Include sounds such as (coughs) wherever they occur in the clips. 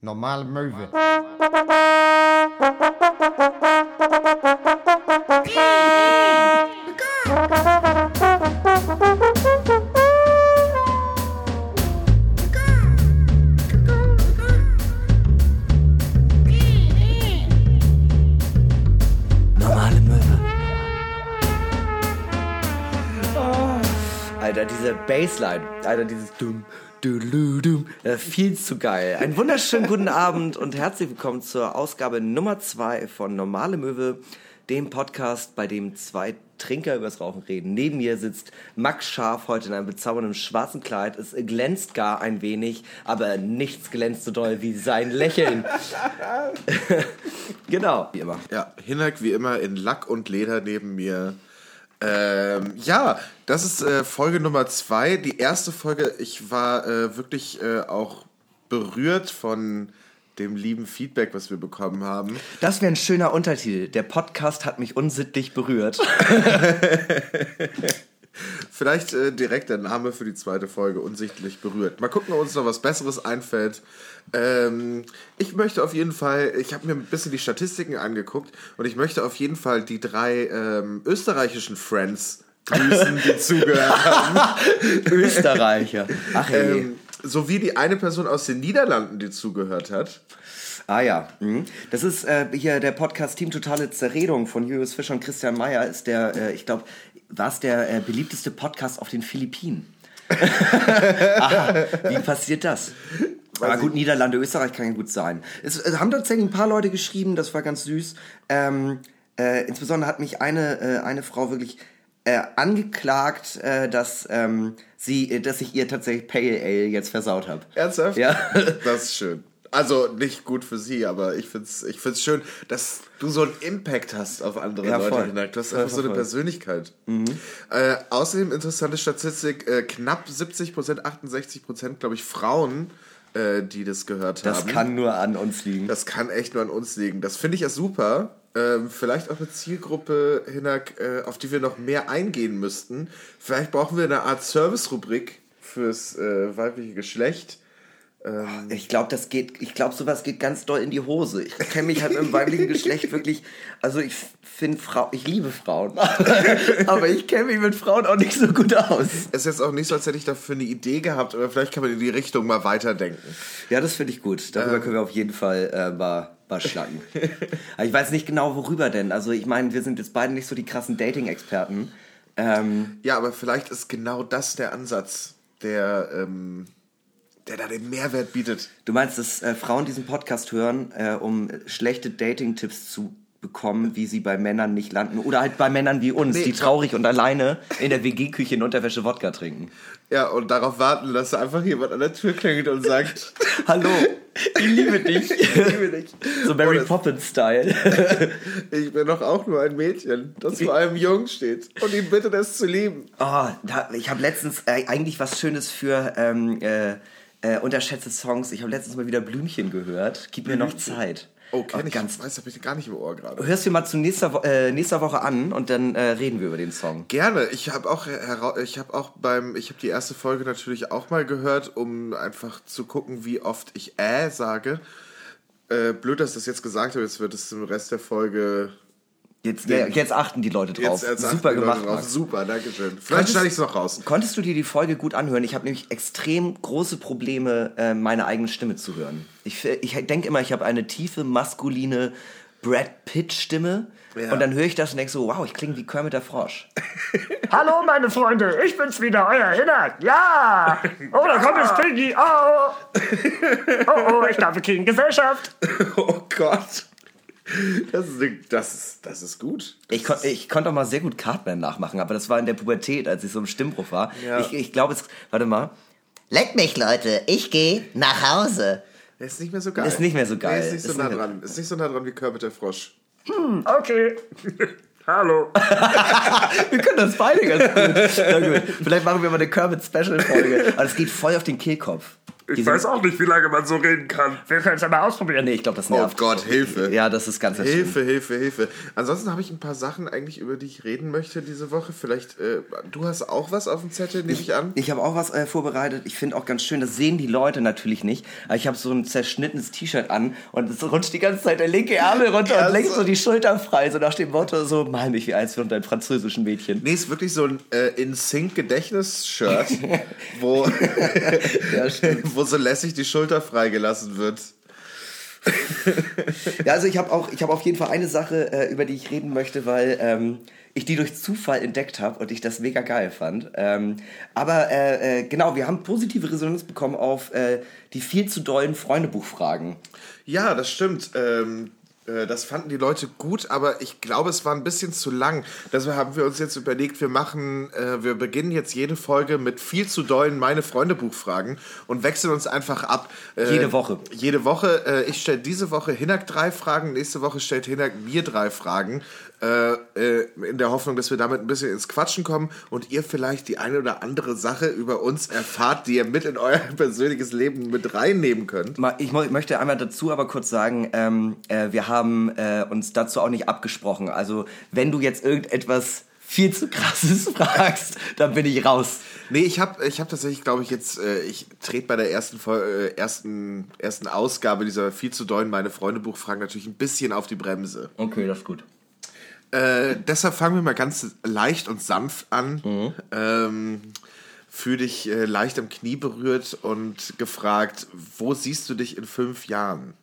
Normale Möwe. Normale Möwe. Alter, diese Bassline, Alter, dieses Dum, äh, viel zu geil. Einen wunderschönen guten Abend und herzlich willkommen zur Ausgabe Nummer zwei von Normale Möwe, dem Podcast, bei dem zwei Trinker übers Rauchen reden. Neben mir sitzt Max Scharf heute in einem bezaubernden schwarzen Kleid. Es glänzt gar ein wenig, aber nichts glänzt so doll wie sein Lächeln. (laughs) genau, wie immer. Ja, Hinak wie immer in Lack und Leder neben mir. Ähm, ja, das ist äh, Folge Nummer zwei. Die erste Folge, ich war äh, wirklich äh, auch berührt von dem lieben Feedback, was wir bekommen haben. Das wäre ein schöner Untertitel. Der Podcast hat mich unsittlich berührt. (laughs) (laughs) Vielleicht äh, direkt der Name für die zweite Folge, unsichtlich berührt. Mal gucken, ob uns noch was Besseres einfällt. Ähm, ich möchte auf jeden Fall, ich habe mir ein bisschen die Statistiken angeguckt und ich möchte auf jeden Fall die drei ähm, österreichischen Friends grüßen, die (laughs) zugehört haben. Österreicher. Ach hey. Ähm, sowie die eine Person aus den Niederlanden, die zugehört hat. Ah ja, mhm. das ist äh, hier der Podcast Team Totale Zerredung von Julius Fischer und Christian Mayer. Ist der, äh, ich glaube, war es der äh, beliebteste Podcast auf den Philippinen. (laughs) Aha, wie passiert das? Aber gut, Niederlande, Österreich kann ja gut sein. Es, es haben tatsächlich ein paar Leute geschrieben, das war ganz süß. Ähm, äh, insbesondere hat mich eine, äh, eine Frau wirklich äh, angeklagt, äh, dass ähm, sie, äh, dass ich ihr tatsächlich Pale Ale jetzt versaut habe. Ernsthaft? Ja. (laughs) Das ist schön. Also nicht gut für sie, aber ich find's, ich find's schön, dass du so einen Impact hast auf andere Ja, Leute. Hinak. Du hast einfach so eine voll. Persönlichkeit. Äh, außerdem interessante Statistik, äh, knapp 70 Prozent, 68 Prozent, glaube ich, Frauen, äh, die das gehört Das haben. kann nur an uns liegen. Das kann echt nur an uns liegen. Das finde ich ja super. Ähm, vielleicht auch eine Zielgruppe, Hinak, äh, auf die wir noch mehr eingehen müssten. Vielleicht brauchen wir eine Art Service-Rubrik fürs äh, weibliche Geschlecht. Ich glaube, das geht, ich glaube, sowas geht ganz doll in die Hose. Ich kenne mich halt im weiblichen Geschlecht (laughs) wirklich, also ich finde Frau, ich liebe Frauen, (laughs) aber ich kenne mich mit Frauen auch nicht so gut aus. Es ist jetzt auch nicht so, als hätte ich dafür eine Idee gehabt, aber vielleicht kann man in die Richtung mal weiterdenken. Ja, das finde ich gut. Darüber können wir auf jeden Fall äh, mal, mal schnacken. aber ich weiß nicht genau, worüber denn. Also ich meine, wir sind jetzt beide nicht so die krassen Dating-Experten. Ähm, Ja, aber vielleicht ist genau das der Ansatz, der, ähm, der da den Mehrwert bietet. du meinst, dass äh, Frauen diesen Podcast hören, äh, um schlechte Dating-Tipps zu bekommen, wie sie bei Männern nicht landen. Oder halt bei Männern wie uns, Nee. die traurig und alleine in der WG-Küche in Unterwäsche Wodka trinken. Ja, und darauf warten, dass einfach jemand an der Tür klingelt und sagt, (laughs) Hallo, ich liebe dich. (laughs) ich liebe dich. So Mary Poppins-Style. (laughs) Ich bin doch auch nur ein Mädchen, das vor einem Jungen steht und ihn bittet, es zu lieben. Oh, da, ich habe letztens äh, eigentlich was Schönes für ähm, äh, äh, unterschätzte Songs. Ich habe letztens mal wieder Blümchen gehört. Gib mir noch Zeit. Oh, kenn ich. ganz. weiß, hab ich gar nicht im Ohr gerade. Hörst du mal zu nächster, Wo äh, nächster Woche an und dann äh, reden wir über den Song. Gerne. Ich habe auch, ich habe auch beim, ich habe die erste Folge natürlich auch mal gehört, um einfach zu gucken, wie oft ich äh sage. Äh, blöd, dass ich das jetzt gesagt habe. Jetzt wird es im Rest der Folge. Jetzt, ja, jetzt achten die Leute drauf. Jetzt, jetzt Super gemacht, drauf. Super, danke schön. Vielleicht schneide ich es noch raus. Konntest du dir die Folge gut anhören? Ich habe nämlich extrem große Probleme, äh, meine eigene Stimme zu hören. Ich, ich denke immer, ich habe eine tiefe, maskuline Brad Pitt-Stimme. Ja. Und dann höre ich das und denke so, wow, ich klinge wie Kermit der Frosch. (laughs) Hallo meine Freunde, ich bin's wieder, euer Hinak. Ja! Oh, da kommt jetzt Piggy. Oh! (laughs) Oh, oh, ich darf kriegen Gesellschaft. Oh Gott. Das ist, das ist, das ist gut. Ich, kon ich konnte auch mal sehr gut Cartman nachmachen, aber das war in der Pubertät, als ich so im Stimmbruch war. Ja. Ich, ich glaube, es. Warte mal. Leck mich, Leute, ich gehe nach Hause. Der ist nicht mehr so geil. Ist nicht mehr so geil. Der ist nicht so Ist nah nicht dran. Ist nicht so nah dran wie Kermit der Frosch. Okay. (laughs) Hallo. (laughs) Wir können das beide ganz gut. Na gut. Vielleicht machen wir mal eine Kermit-Special-Folge. Aber es geht voll auf den Kehlkopf. Ich weiß auch nicht, wie lange man so reden kann. Wir können es ja mal ausprobieren. Nee, ich glaube, das Oh nervt. Gott, Hilfe. Ja, das ist ganz schlimm. Hilfe, Hilfe, Hilfe. Ansonsten habe ich ein paar Sachen eigentlich, über die ich reden möchte diese Woche. Vielleicht, äh, du hast auch was auf dem Zettel, nehme ich an. Ich habe auch was äh, vorbereitet. Ich finde auch ganz schön, das sehen die Leute natürlich nicht. Aber ich habe so ein zerschnittenes T-Shirt an und es rutscht die ganze Zeit der linke Ärmel runter Ja, und längs so- die Schulter frei. So nach dem Motto, so mal mich wie eins von deinem französischen Mädchen. Nee, ist wirklich so ein äh, In-Sync-Gedächtnis-Shirt, (laughs) wo, Ja, stimmt. (laughs) wo so lässig die Schulter freigelassen wird. (laughs) Ja, also ich habe auch, ich habe auf jeden Fall eine Sache, äh, über die ich reden möchte, weil ähm, ich die durch Zufall entdeckt habe und ich das mega geil fand. Ähm, aber äh, äh, genau, wir haben positive Resonanz bekommen auf äh, die viel zu dollen Freundebuchfragen. Ja, das stimmt. Ähm, äh, das fanden die Leute gut, aber ich glaube, es war ein bisschen zu lang. Deshalb haben wir uns jetzt überlegt, wir machen, äh, wir beginnen jetzt jede Folge mit viel zu dollen meine Freunde Buchfragen und wechseln uns einfach ab. Äh, Jede Woche. Jede Woche. Äh, ich stelle diese Woche Hinak drei Fragen, nächste Woche stellt Hinak mir drei Fragen. Äh, äh, in der Hoffnung, dass wir damit ein bisschen ins Quatschen kommen und ihr vielleicht die eine oder andere Sache über uns erfahrt, die ihr mit in euer (laughs) persönliches Leben mit reinnehmen könnt. Ich möchte einmal dazu aber kurz sagen, ähm, äh, wir haben äh, uns dazu auch nicht abgesprochen. Also wenn du jetzt irgendetwas viel zu krasses (laughs) fragst, dann bin ich raus. Nee, ich habe ich hab tatsächlich, glaube ich, jetzt, äh, ich trete bei der ersten, äh, ersten, ersten Ausgabe dieser viel zu dollen meine Freunde Buchfragen natürlich ein bisschen auf die Bremse. Okay, das ist gut. Äh, deshalb fangen wir mal ganz leicht und sanft an. Ähm, Fühl dich äh, leicht am Knie berührt und gefragt, wo siehst du dich in fünf Jahren?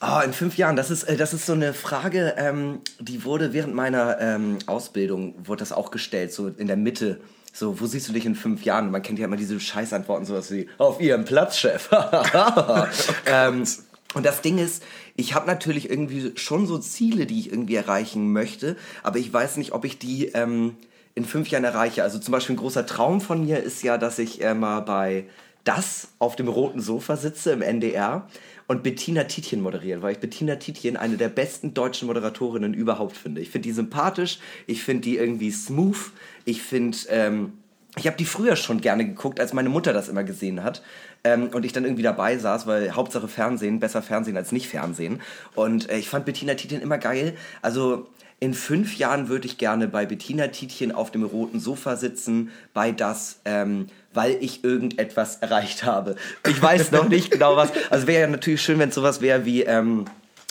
Ah, in fünf Jahren, das ist, äh, das ist so eine Frage, ähm, die wurde während meiner ähm, Ausbildung, wurde das auch gestellt, so in der Mitte. So, wo siehst du dich in fünf Jahren? Man kennt ja immer diese Scheißantworten, sowas wie, auf ihrem Platz, Chef. (laughs) ähm, und das Ding ist, ich habe natürlich irgendwie schon so Ziele, die ich irgendwie erreichen möchte, aber ich weiß nicht, ob ich die ähm, in fünf Jahren erreiche. Also zum Beispiel ein großer Traum von mir ist ja, dass ich äh, mal bei das auf dem roten Sofa sitze im NDR und Bettina Tietjen moderiere, weil ich Bettina Tietjen eine der besten deutschen Moderatorinnen überhaupt finde. Ich finde die sympathisch, ich finde die irgendwie smooth, ich finde, ähm, ich habe die früher schon gerne geguckt, als meine Mutter das immer gesehen hat. Ähm, und ich dann irgendwie dabei saß, weil Hauptsache Fernsehen, besser Fernsehen als nicht Fernsehen. Und äh, ich fand Bettina Tietjen immer geil. Also in fünf Jahren würde ich gerne bei Bettina Tietjen auf dem roten Sofa sitzen, bei das, ähm, weil ich irgendetwas erreicht habe. Ich weiß noch nicht genau was. Also wäre ja natürlich schön, wenn es sowas wäre wie, ähm,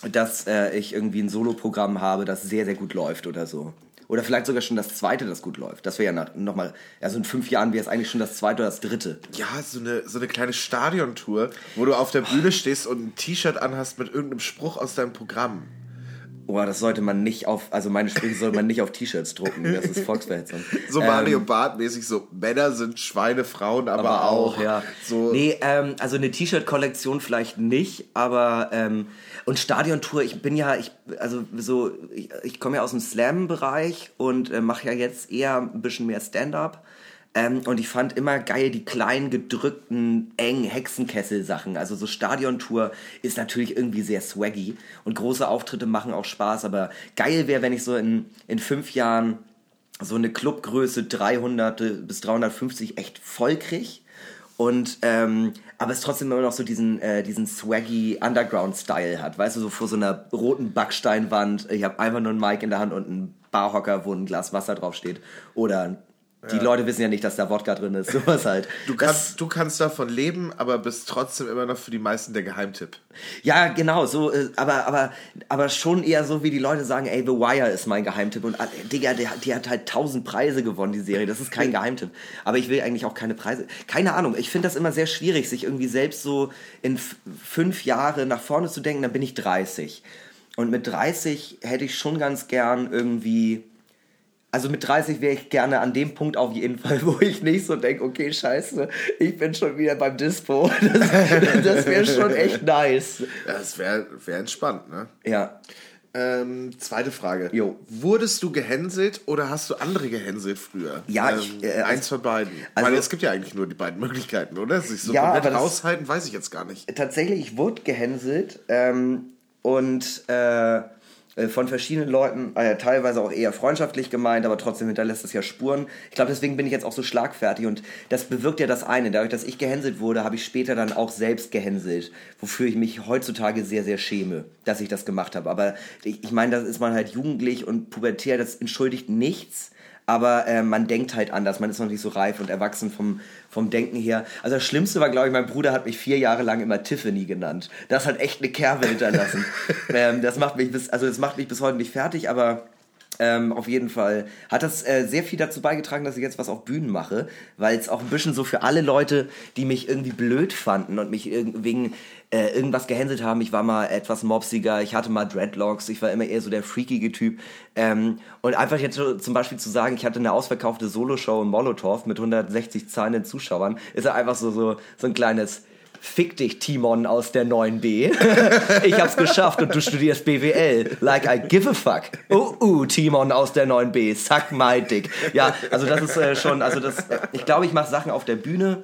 dass äh, ich irgendwie ein Soloprogramm habe, das sehr, sehr gut läuft oder so. Oder vielleicht sogar schon das zweite, das gut läuft. Das wäre ja nochmal, also in fünf Jahren wäre es eigentlich schon das zweite oder das dritte. Ja, so eine, so eine kleine Stadiontour, wo du auf der Bühne stehst und ein T-Shirt anhast mit irgendeinem Spruch aus deinem Programm. Oh, das sollte man nicht auf, also meine Sprüche soll man nicht auf T-Shirts drucken. Das ist Volksverhetzung. (laughs) So Mario Barth-mäßig, so Männer sind Schweine, Frauen aber, Ähm, aber auch. auch, ja. So, Nee, ähm, also eine T-Shirt-Kollektion vielleicht nicht, aber ähm, und Stadiontour, ich bin ja, ich, also so, ich, ich komme ja aus dem Slam-Bereich und äh, mache ja jetzt eher ein bisschen mehr Stand-up. Ähm, und ich fand immer geil die kleinen, gedrückten, engen Hexenkessel-Sachen. Also so Stadiontour ist natürlich irgendwie sehr swaggy und große Auftritte machen auch Spaß, aber geil wäre, wenn ich so in, in fünf Jahren so eine Clubgröße 300 bis 350 echt voll krieg. Und, ähm, aber es trotzdem immer noch so diesen, äh, diesen swaggy Underground-Style hat. Weißt du, so vor so einer roten Backsteinwand. Ich habe einfach nur ein Mic in der Hand und einen Barhocker, wo ein Glas Wasser draufsteht. Oder die Leute wissen ja nicht, dass da Wodka drin ist. (laughs) Sowas halt. du, kannst, du kannst davon leben, aber bist trotzdem immer noch für die meisten der Geheimtipp. Ja, genau, so, äh, aber, aber, aber schon eher so, wie die Leute sagen, ey, The Wire ist mein Geheimtipp und äh, Digga, der, die hat halt tausend Preise gewonnen, die Serie, das ist kein Geheimtipp. Aber ich will eigentlich auch keine Preise. Keine Ahnung, ich finde das immer sehr schwierig, sich irgendwie selbst so in fünf Jahre nach vorne zu denken, dann bin ich 30. Und mit 30 hätte ich schon ganz gern irgendwie, also mit 30 wäre ich gerne an dem Punkt auf jeden Fall, (laughs) wo ich nicht so denke, okay, scheiße, ich bin schon wieder beim Dispo. (laughs) Das, das wäre schon echt nice. Das wäre wär entspannt, ne? Ja. Ähm, zweite Frage. Jo. Wurdest du gehänselt oder hast du andere gehänselt früher? Ja, ähm, ich, äh, eins von beiden. also- Weil es gibt ja eigentlich nur die beiden Möglichkeiten, oder? Sich so Ja, komplett raushalten, weiß ich jetzt gar nicht. Tatsächlich, ich wurde gehänselt ähm, und äh, von verschiedenen Leuten, äh, teilweise auch eher freundschaftlich gemeint, aber trotzdem hinterlässt es ja Spuren. Ich glaube, deswegen bin ich jetzt auch so schlagfertig und das bewirkt ja das eine. Dadurch, dass ich gehänselt wurde, habe ich später dann auch selbst gehänselt, wofür ich mich heutzutage sehr, sehr schäme, dass ich das gemacht habe. Aber ich, ich meine, das ist man halt jugendlich und pubertär, das entschuldigt nichts aber äh, man denkt halt anders, man ist noch nicht so reif und erwachsen vom, vom Denken her. Also das Schlimmste war, glaube ich, mein Bruder hat mich vier Jahre lang immer Tiffany genannt. Das hat echt eine Kerbe hinterlassen. (laughs) ähm, das macht mich bis, also das macht mich bis heute nicht fertig, aber ähm, auf jeden Fall hat das äh, sehr viel dazu beigetragen, dass ich jetzt was auf Bühnen mache, weil es auch ein bisschen so für alle Leute, die mich irgendwie blöd fanden und mich wegen äh, irgendwas gehänselt haben. Ich war mal etwas mopsiger, ich hatte mal Dreadlocks, ich war immer eher so der freakige Typ. Ähm, und einfach jetzt zum Beispiel zu sagen, ich hatte eine ausverkaufte Soloshow in Molotow mit 160 zahlenden Zuschauern, ist einfach so, so, so ein kleines Fick dich, Timon aus der 9b. (laughs) ich hab's geschafft und du studierst BWL. Like I give a fuck. Uh, uh, Timon aus der 9b. Suck my dick. Ja, also das ist äh, schon, also das, ich glaube, ich mache Sachen auf der Bühne.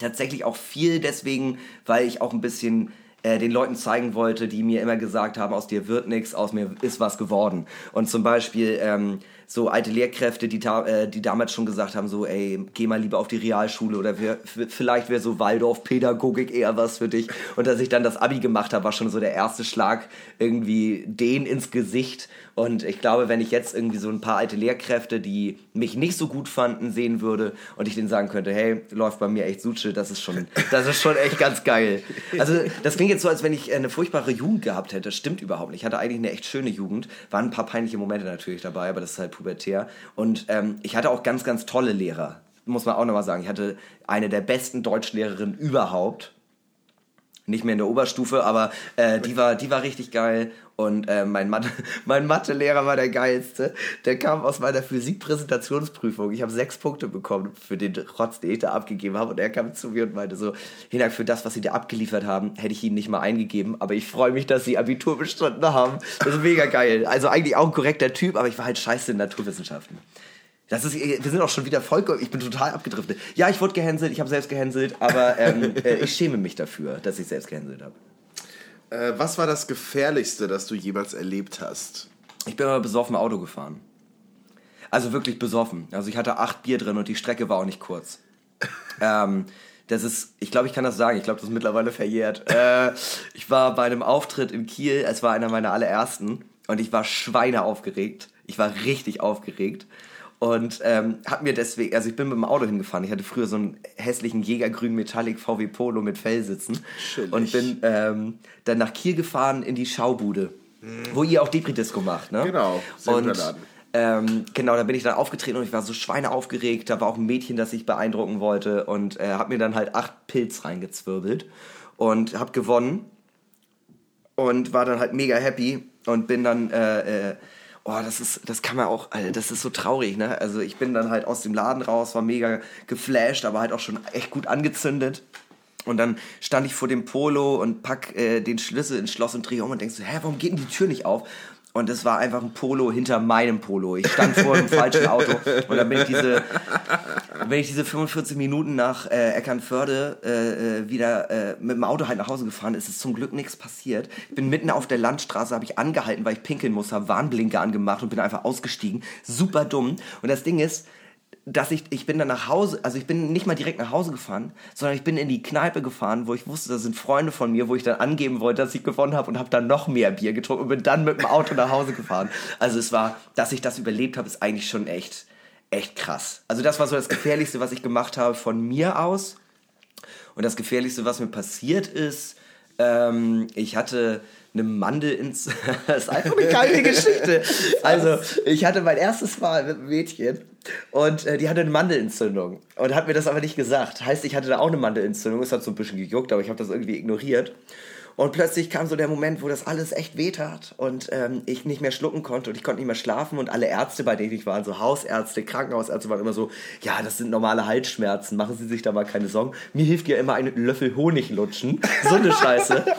Tatsächlich auch viel deswegen, weil ich auch ein bisschen äh, den Leuten zeigen wollte, die mir immer gesagt haben, aus dir wird nichts, aus mir ist was geworden. Und zum Beispiel ähm, so alte Lehrkräfte, die, äh, die damals schon gesagt haben, so, ey, geh mal lieber auf die Realschule oder wär, vielleicht wäre so Waldorf-Pädagogik eher was für dich. Und dass ich dann das Abi gemacht habe, war schon so der erste Schlag irgendwie den ins Gesicht und ich glaube, wenn ich jetzt irgendwie so ein paar alte Lehrkräfte, die mich nicht so gut fanden, sehen würde und ich denen sagen könnte, hey, läuft bei mir echt Suche, das ist schon, das ist schon echt ganz geil. Also das klingt jetzt so, als wenn ich eine furchtbare Jugend gehabt hätte. Das stimmt überhaupt nicht. Ich hatte eigentlich eine echt schöne Jugend. Waren ein paar peinliche Momente natürlich dabei, aber das ist halt pubertär. Und ähm, ich hatte auch ganz, ganz tolle Lehrer. Muss man auch nochmal sagen. Ich hatte eine der besten Deutschlehrerinnen überhaupt nicht mehr in der Oberstufe, aber äh, die, war, die war richtig geil. Und äh, mein, Mathe, (laughs) mein Mathelehrer war der geilste. Der kam aus meiner Physikpräsentationsprüfung. Ich habe sechs Punkte bekommen für den Rotz, den ich da abgegeben habe. Und er kam zu mir und meinte so, Hinak, für das, was Sie da abgeliefert haben, hätte ich Ihnen nicht mal eingegeben. Aber ich freue mich, dass Sie Abitur bestanden haben. Das ist mega geil. Also eigentlich auch ein korrekter Typ, aber ich war halt scheiße in Naturwissenschaften. Das ist, wir sind auch schon wieder voll, ich bin total abgedriftet. Ja, ich wurde gehänselt, ich habe selbst gehänselt, aber ähm, (laughs) äh, ich schäme mich dafür, dass ich selbst gehänselt habe. Äh, was war das Gefährlichste, das du jemals erlebt hast? Ich bin aber besoffen Auto gefahren. Also wirklich besoffen. Also ich hatte acht Bier drin und die Strecke war auch nicht kurz. (laughs) ähm, das ist, ich glaube, ich kann das sagen, ich glaube, das ist mittlerweile verjährt. Äh, ich war bei einem Auftritt in Kiel, es war einer meiner allerersten und ich war schweineaufgeregt. Ich war richtig aufgeregt und ähm, hab mir deswegen, also ich bin mit dem Auto hingefahren. Ich hatte früher so einen hässlichen Jägergrün Metallic VW Polo mit Fellsitzen Schillig. und bin ähm, dann nach Kiel gefahren in die Schaubude, hm. wo ihr auch Depri-Disco macht, ne? Genau, und, ähm, genau, da bin ich dann aufgetreten und ich war so schweineaufgeregt. Da war auch ein Mädchen, das ich beeindrucken wollte und äh, hab mir dann halt acht Pilz reingezwirbelt und hab gewonnen und war dann halt mega happy und bin dann äh, äh, oh, das ist, das kann man auch, Alter, das ist so traurig, ne? Also ich bin dann halt aus dem Laden raus, war mega geflasht, aber halt auch schon echt gut angezündet. Und dann stand ich vor dem Polo und pack äh, den Schlüssel ins Schloss und drehe um und denkst so, hä, warum geht denn die Tür nicht auf? Und es war einfach ein Polo hinter meinem Polo. Ich stand vor dem falschen Auto und dann bin ich diese, bin ich diese 45 Minuten nach äh, Eckernförde äh, äh, wieder äh, mit dem Auto halt nach Hause gefahren. Es ist zum Glück nichts passiert. Ich bin mitten auf der Landstraße, habe ich angehalten, weil ich pinkeln muss, habe Warnblinker angemacht und bin einfach ausgestiegen. Super dumm. Und das Ding ist, dass ich, ich bin dann nach Hause, also ich bin nicht mal direkt nach Hause gefahren, sondern ich bin in die Kneipe gefahren, wo ich wusste, da sind Freunde von mir, wo ich dann angeben wollte, dass ich gewonnen habe und habe dann noch mehr Bier getrunken und bin dann mit dem Auto nach Hause gefahren. Also es war, dass ich das überlebt habe, ist eigentlich schon echt, echt krass. Also das war so das Gefährlichste, was ich gemacht habe von mir aus. Und das Gefährlichste, was mir passiert ist, ähm, ich hatte eine Mandel ins. (laughs) das ist einfach eine (laughs) geile Geschichte. Also, ich hatte mein erstes Mal mit einem Mädchen und äh, die hatte eine Mandelentzündung und hat mir das aber nicht gesagt. Heißt, ich hatte da auch eine Mandelentzündung. Es hat so ein bisschen gejuckt, aber ich habe das irgendwie ignoriert. Und plötzlich kam so der Moment, wo das alles echt wehtat und ähm, ich nicht mehr schlucken konnte und ich konnte nicht mehr schlafen und alle Ärzte, bei denen ich war, so Hausärzte, Krankenhausärzte, waren immer so, ja, das sind normale Halsschmerzen, machen Sie sich da mal keine Sorgen. Mir hilft ja immer einen Löffel Honig lutschen. So eine Scheiße. (laughs)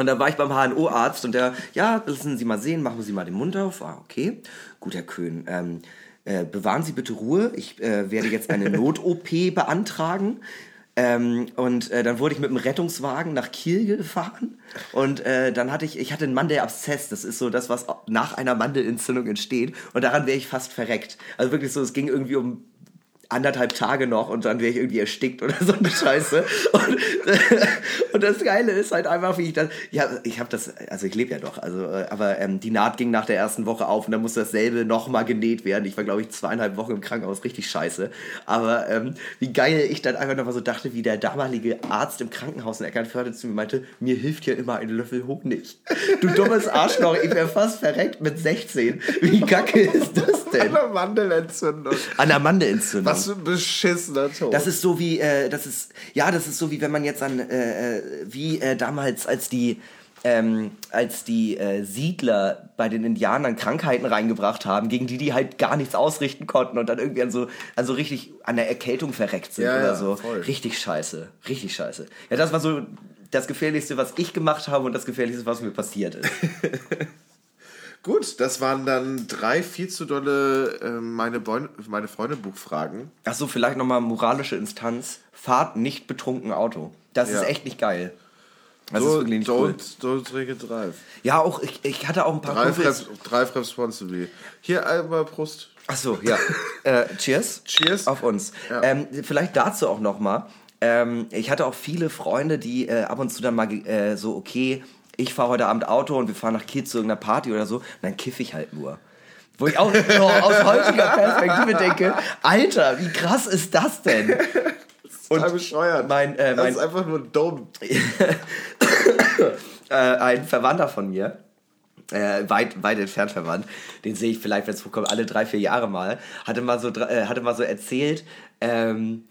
Und da war ich beim HNO-Arzt und der, ja, lassen Sie mal sehen, machen Sie mal den Mund auf. Ah, okay. Gut, Herr Köhn. Ähm, äh, bewahren Sie bitte Ruhe. Ich äh, werde jetzt eine (laughs) Not-OP beantragen. Ähm, und äh, dann wurde ich mit dem Rettungswagen nach Kiel gefahren und äh, dann hatte ich, ich hatte einen Mandelabszess, das ist so das, was nach einer Mandelentzündung entsteht und daran wäre ich fast verreckt. Also wirklich so, es ging irgendwie um anderthalb Tage noch und dann wäre ich irgendwie erstickt oder so eine Scheiße. Und, (laughs) und das Geile ist halt einfach, wie ich das, ja, ich habe das, also ich lebe ja doch, also, äh, aber ähm, die Naht ging nach der ersten Woche auf und dann musste dasselbe nochmal genäht werden. Ich war, glaube ich, zweieinhalb Wochen im Krankenhaus, richtig scheiße. Aber ähm, wie geil ich dann einfach nochmal so dachte, wie der damalige Arzt im Krankenhaus in Eckernförde zu mir meinte, mir hilft hier immer ein Löffel Honig. Du dummes Arschloch, ich wäre fast verreckt mit 16. Wie kacke ist das denn? Eine Mandelentzündung. An der Mandelentzündung. Was für ein beschissener Tod. Das ist so wie, äh, das ist, ja, das ist so wie wenn man jetzt an, äh, äh, wie äh, damals, als die, ähm, als die äh, Siedler bei den Indianern Krankheiten reingebracht haben, gegen die die halt gar nichts ausrichten konnten und dann irgendwie an so, an so richtig an der Erkältung verreckt sind Ja, oder ja, so. voll. Richtig scheiße, richtig scheiße. Ja, das war so das Gefährlichste, was ich gemacht habe und das Gefährlichste, was mir passiert ist. (laughs) Gut, das waren dann drei viel zu dolle äh, meine, meine Freunde Buchfragen. Ach so, vielleicht nochmal moralische Instanz. Fahrt nicht betrunken Auto. Das Ja. ist echt nicht geil. Das ist So, wirklich nicht cool. don't, don't drink and drive. Ja, auch ich, ich hatte auch ein paar Drive, Kumpels. drive responsibly. Hier einmal Prost. Ach so, ja. (laughs) äh, cheers. Cheers. Auf uns. Ja. Ähm, vielleicht dazu auch noch mal. Ähm, ich hatte auch viele Freunde, die äh, ab und zu dann mal äh, so, okay, ich fahre heute Abend Auto und wir fahren nach Kiel zu irgendeiner Party oder so, und dann kiff ich halt nur. Wo ich auch (laughs) so aus heutiger Perspektive denke, Alter, wie krass ist das denn? Und bescheuert. mein, äh, das mein- ist einfach nur dumm. (coughs) äh, ein Verwandter von mir, äh, weit, weit entfernt verwandt, den sehe ich vielleicht, wenn es vorkommt, alle drei, vier Jahre mal, hatte mal so, äh, hatte mal so erzählt, ähm,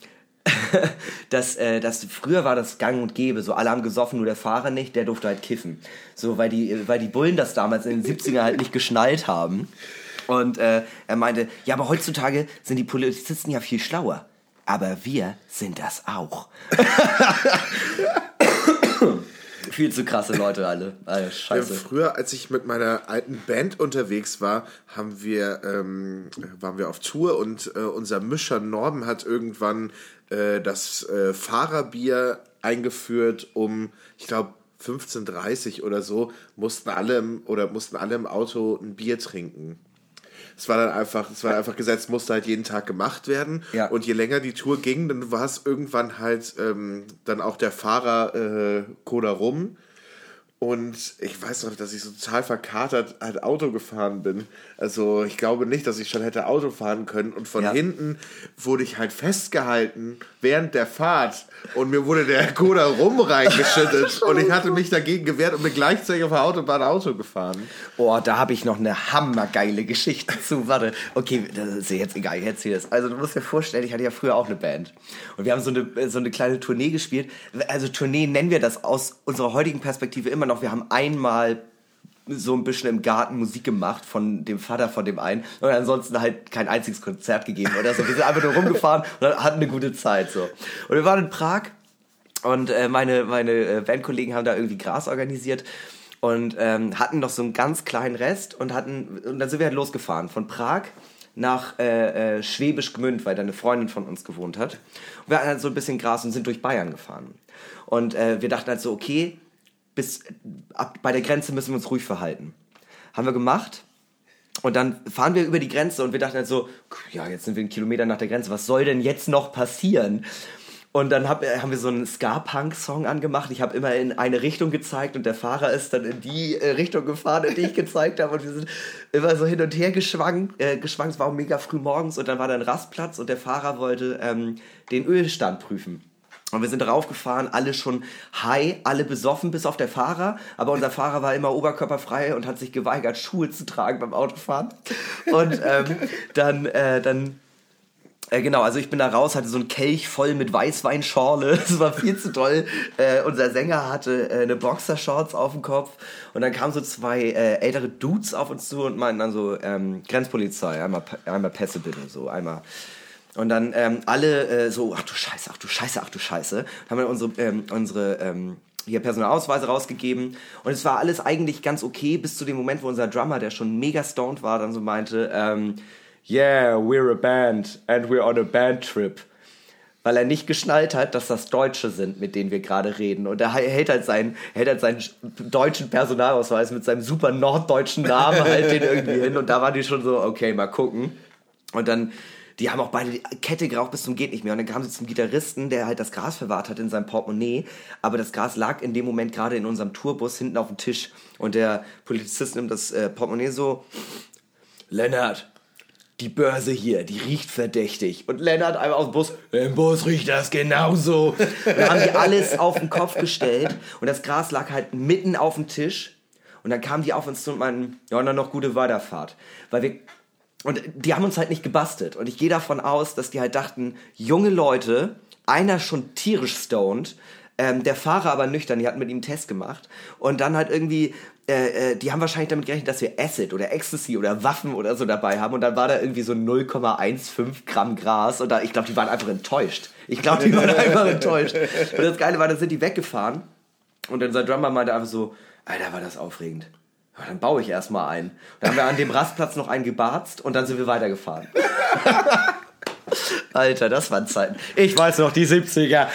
(laughs) dass, äh, dass früher war das gang und gäbe, so alle haben gesoffen, nur der Fahrer nicht, der durfte halt kiffen. So, weil die, weil die Bullen das damals in den 70er halt nicht geschnallt haben. Und äh, er meinte, ja, aber heutzutage sind die Polizisten ja viel schlauer. Aber wir sind das auch. (laughs) viel zu krasse Leute alle. Ja, scheiße. früher, als ich mit meiner alten Band unterwegs war, haben wir, ähm, waren wir auf Tour und äh, unser Mischer Norben hat irgendwann äh, das äh, Fahrerbier eingeführt, um, ich glaube, 15.30 oder so, mussten alle im, oder mussten alle im Auto ein Bier trinken. Es war dann einfach, es war einfach gesetzt, musste halt jeden Tag gemacht werden. Ja. Und je länger die Tour ging, dann war es irgendwann halt ähm, dann auch der Fahrer äh, Cola rum. Und ich weiß noch, dass ich so total verkatert halt Auto gefahren bin. Also ich glaube nicht, dass ich schon hätte Auto fahren können. Und von Ja. hinten wurde ich halt festgehalten während der Fahrt. Und mir wurde der Cola rum reingeschüttet. und ich hatte mich dagegen gewehrt und bin gleichzeitig auf der Autobahn Auto gefahren. Oh, da habe ich noch eine hammergeile Geschichte zu. Warte, okay, das ist jetzt egal, ich erzähle es. Also du musst dir vorstellen, ich hatte ja früher auch eine Band. Und wir haben so eine, so eine kleine Tournee gespielt. Also Tournee nennen wir das aus unserer heutigen Perspektive immer noch. Wir haben einmal so ein bisschen im Garten Musik gemacht von dem Vater von dem einen und ansonsten halt kein einziges Konzert gegeben oder so. Wir sind einfach nur rumgefahren und hatten eine gute Zeit so. Und wir waren in Prag und äh, meine, meine äh, Bandkollegen haben da irgendwie Gras organisiert und ähm, hatten noch so einen ganz kleinen Rest und hatten und dann sind wir halt losgefahren von Prag nach äh, äh, Schwäbisch Gmünd, weil da eine Freundin von uns gewohnt hat. Und wir hatten halt so ein bisschen Gras und sind durch Bayern gefahren. Und äh, wir dachten halt so, okay, bis ab bei der Grenze müssen wir uns ruhig verhalten. Haben wir gemacht. Und dann fahren wir über die Grenze und wir dachten halt so, ja, jetzt sind wir einen Kilometer nach der Grenze, was soll denn jetzt noch passieren? Und dann hab, äh, haben wir so einen Ska-Punk-Song angemacht. Ich habe immer in eine Richtung gezeigt und der Fahrer ist dann in die äh, Richtung gefahren, in die ich gezeigt habe. Und wir sind immer so hin und her geschwankt. Äh, geschwankt. Es war auch mega früh morgens und dann war da ein Rastplatz und der Fahrer wollte ähm, den Ölstand prüfen. Und wir sind raufgefahren, alle schon high, alle besoffen, bis auf der Fahrer. Aber unser Fahrer war immer oberkörperfrei und hat sich geweigert, Schuhe zu tragen beim Autofahren. Und ähm, (laughs) dann, äh, dann äh, genau, also ich bin da raus, hatte so einen Kelch voll mit Weißweinschorle. (laughs) Das war viel zu toll. Äh, unser Sänger hatte äh, eine Boxershorts auf dem Kopf. Und dann kamen so zwei äh, ältere Dudes auf uns zu und meinten dann so, ähm, Grenzpolizei, einmal, einmal Pässe bitte, so einmal. Und dann ähm, alle äh, so, ach du Scheiße, ach du Scheiße, ach du Scheiße. Haben wir unsere, ähm, unsere ähm, hier Personalausweise rausgegeben. Und es war alles eigentlich ganz okay, bis zu dem Moment, wo unser Drummer, der schon mega stoned war, dann so meinte, ähm, Yeah, we're a band and we're on a band trip. weil er nicht geschnallt hat, dass das Deutsche sind, mit denen wir gerade reden. Und er hält halt seinen, hält halt seinen deutschen Personalausweis mit seinem super norddeutschen Namen halt den irgendwie hin. Und da waren die schon so, okay, mal gucken. Und dann, die haben auch beide die Kette geraucht bis zum geht nicht mehr. Und dann kamen sie zum Gitarristen, der halt das Gras verwahrt hat in seinem Portemonnaie. Aber das Gras lag in dem Moment gerade in unserem Tourbus hinten auf dem Tisch. Und der Polizist nimmt das äh, Portemonnaie so, Lennart, die Börse hier, die riecht verdächtig. Und Lennart einfach aus dem Bus, im Bus riecht das genauso. Und dann haben die alles auf den Kopf gestellt und das Gras lag halt mitten auf dem Tisch. Und dann kamen die auf uns zu und meinten, ja, dann noch gute Weiterfahrt. Weil wir, und die haben uns halt nicht gebastelt. Und ich gehe davon aus, dass die halt dachten, junge Leute, einer schon tierisch stoned, ähm, der Fahrer aber nüchtern, die hatten mit ihm einen Test gemacht. Und dann halt irgendwie, äh, äh, die haben wahrscheinlich damit gerechnet, dass wir Acid oder Ecstasy oder Waffen oder so dabei haben. Und dann war da irgendwie so 0,15 Gramm Gras. Und da, ich glaube, die waren einfach enttäuscht. Ich glaube, die waren einfach enttäuscht. Und das Geile war, dann sind die weggefahren. Und unser Drummer meinte einfach so, Alter, war das aufregend. Ja, dann baue ich erstmal ein. Dann haben wir an dem Rastplatz noch einen gebarzt und dann sind wir weitergefahren. (laughs) Alter, das waren Zeiten. Ich weiß noch, die 70er.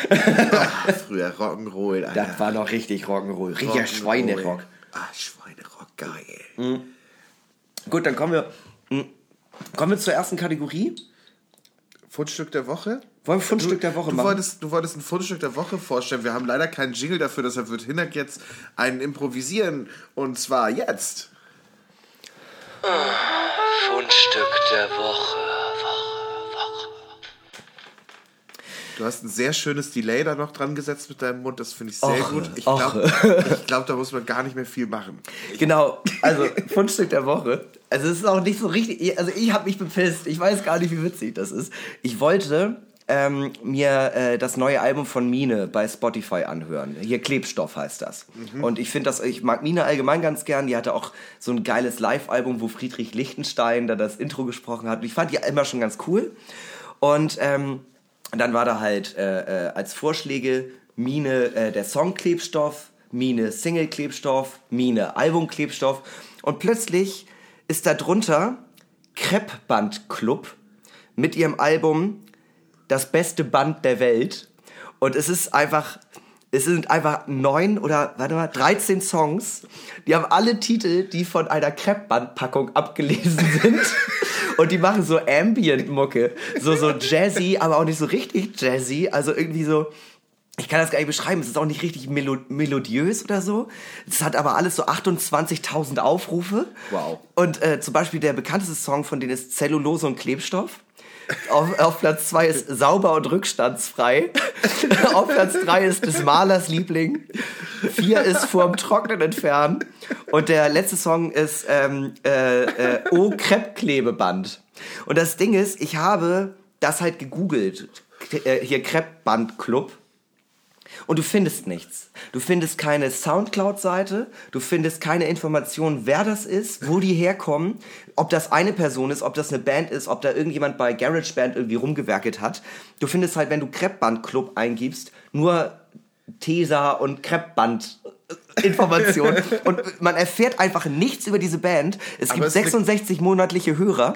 Früher Rock'n'Roll, Alter. Das war noch richtig Rock'n'Roll. Richtiger Rock'n'Roll. Schweinerock. Ah, Schweinerock, geil. Gut, dann kommen wir, mh, kommen wir zur ersten Kategorie. Fundstück der Woche? Wollen wir Fundstück der Woche du machen? Wolltest, du wolltest ein Fundstück der Woche vorstellen. Wir haben leider keinen Jingle dafür, deshalb wird Hinak jetzt einen improvisieren. Und zwar jetzt. Fundstück der Woche. Du hast ein sehr schönes Delay da noch dran gesetzt mit deinem Mund. Das finde ich sehr Och, gut. Ich glaube, glaub, da muss man gar nicht mehr viel machen. Genau, also Fundstück der Woche. Also es ist auch nicht so richtig, also ich habe mich bepisst. Ich weiß gar nicht, wie witzig das ist. Ich wollte ähm, mir äh, das neue Album von Mine bei Spotify anhören. Hier Klebstoff heißt das. Und ich finde das, ich mag Mine allgemein ganz gern. Die hatte auch so ein geiles Live-Album, wo Friedrich Lichtenstein da das Intro gesprochen hat. Und ich fand die immer schon ganz cool. Und ähm, dann war da halt äh, äh, als Vorschläge Mine äh, der Song Klebstoff, Mine Single Klebstoff, Mine Album Klebstoff. Und plötzlich ist da drunter Kreppband Club mit ihrem Album Das beste Band der Welt. Und es ist einfach, es sind einfach neun oder, warte mal, 13 Songs. Die haben alle Titel, die von einer Kreppbandpackung abgelesen (laughs) sind. Und die machen so Ambient-Mucke. So, so jazzy, aber auch nicht so richtig jazzy. Also irgendwie so, ich kann das gar nicht beschreiben. Es ist auch nicht richtig melo melodiös oder so. Es hat aber alles so 28.000 Aufrufe. Wow. Und äh, zum Beispiel der bekannteste Song von denen ist Zellulose und Klebstoff. Auf, auf Platz zwei ist Sauber und Rückstandsfrei. (laughs) auf Platz drei ist des Malers Liebling. Vier ist Vorm Trocknen entfernen. Und der letzte Song ist ähm, äh, äh, O Kreppklebeband. Und das Ding ist, ich habe das halt gegoogelt. Äh, hier Kreppband Club. Und du findest nichts. Du findest keine Soundcloud-Seite, du findest keine Informationen, wer das ist, wo die herkommen, ob das eine Person ist, ob das eine Band ist, ob da irgendjemand bei GarageBand irgendwie rumgewerkelt hat. Du findest halt, wenn du Kreppband Club eingibst, nur Tesa und Kreppband Informationen (laughs) und man erfährt einfach nichts über diese Band. Es Aber gibt es liegt- 66 monatliche Hörer,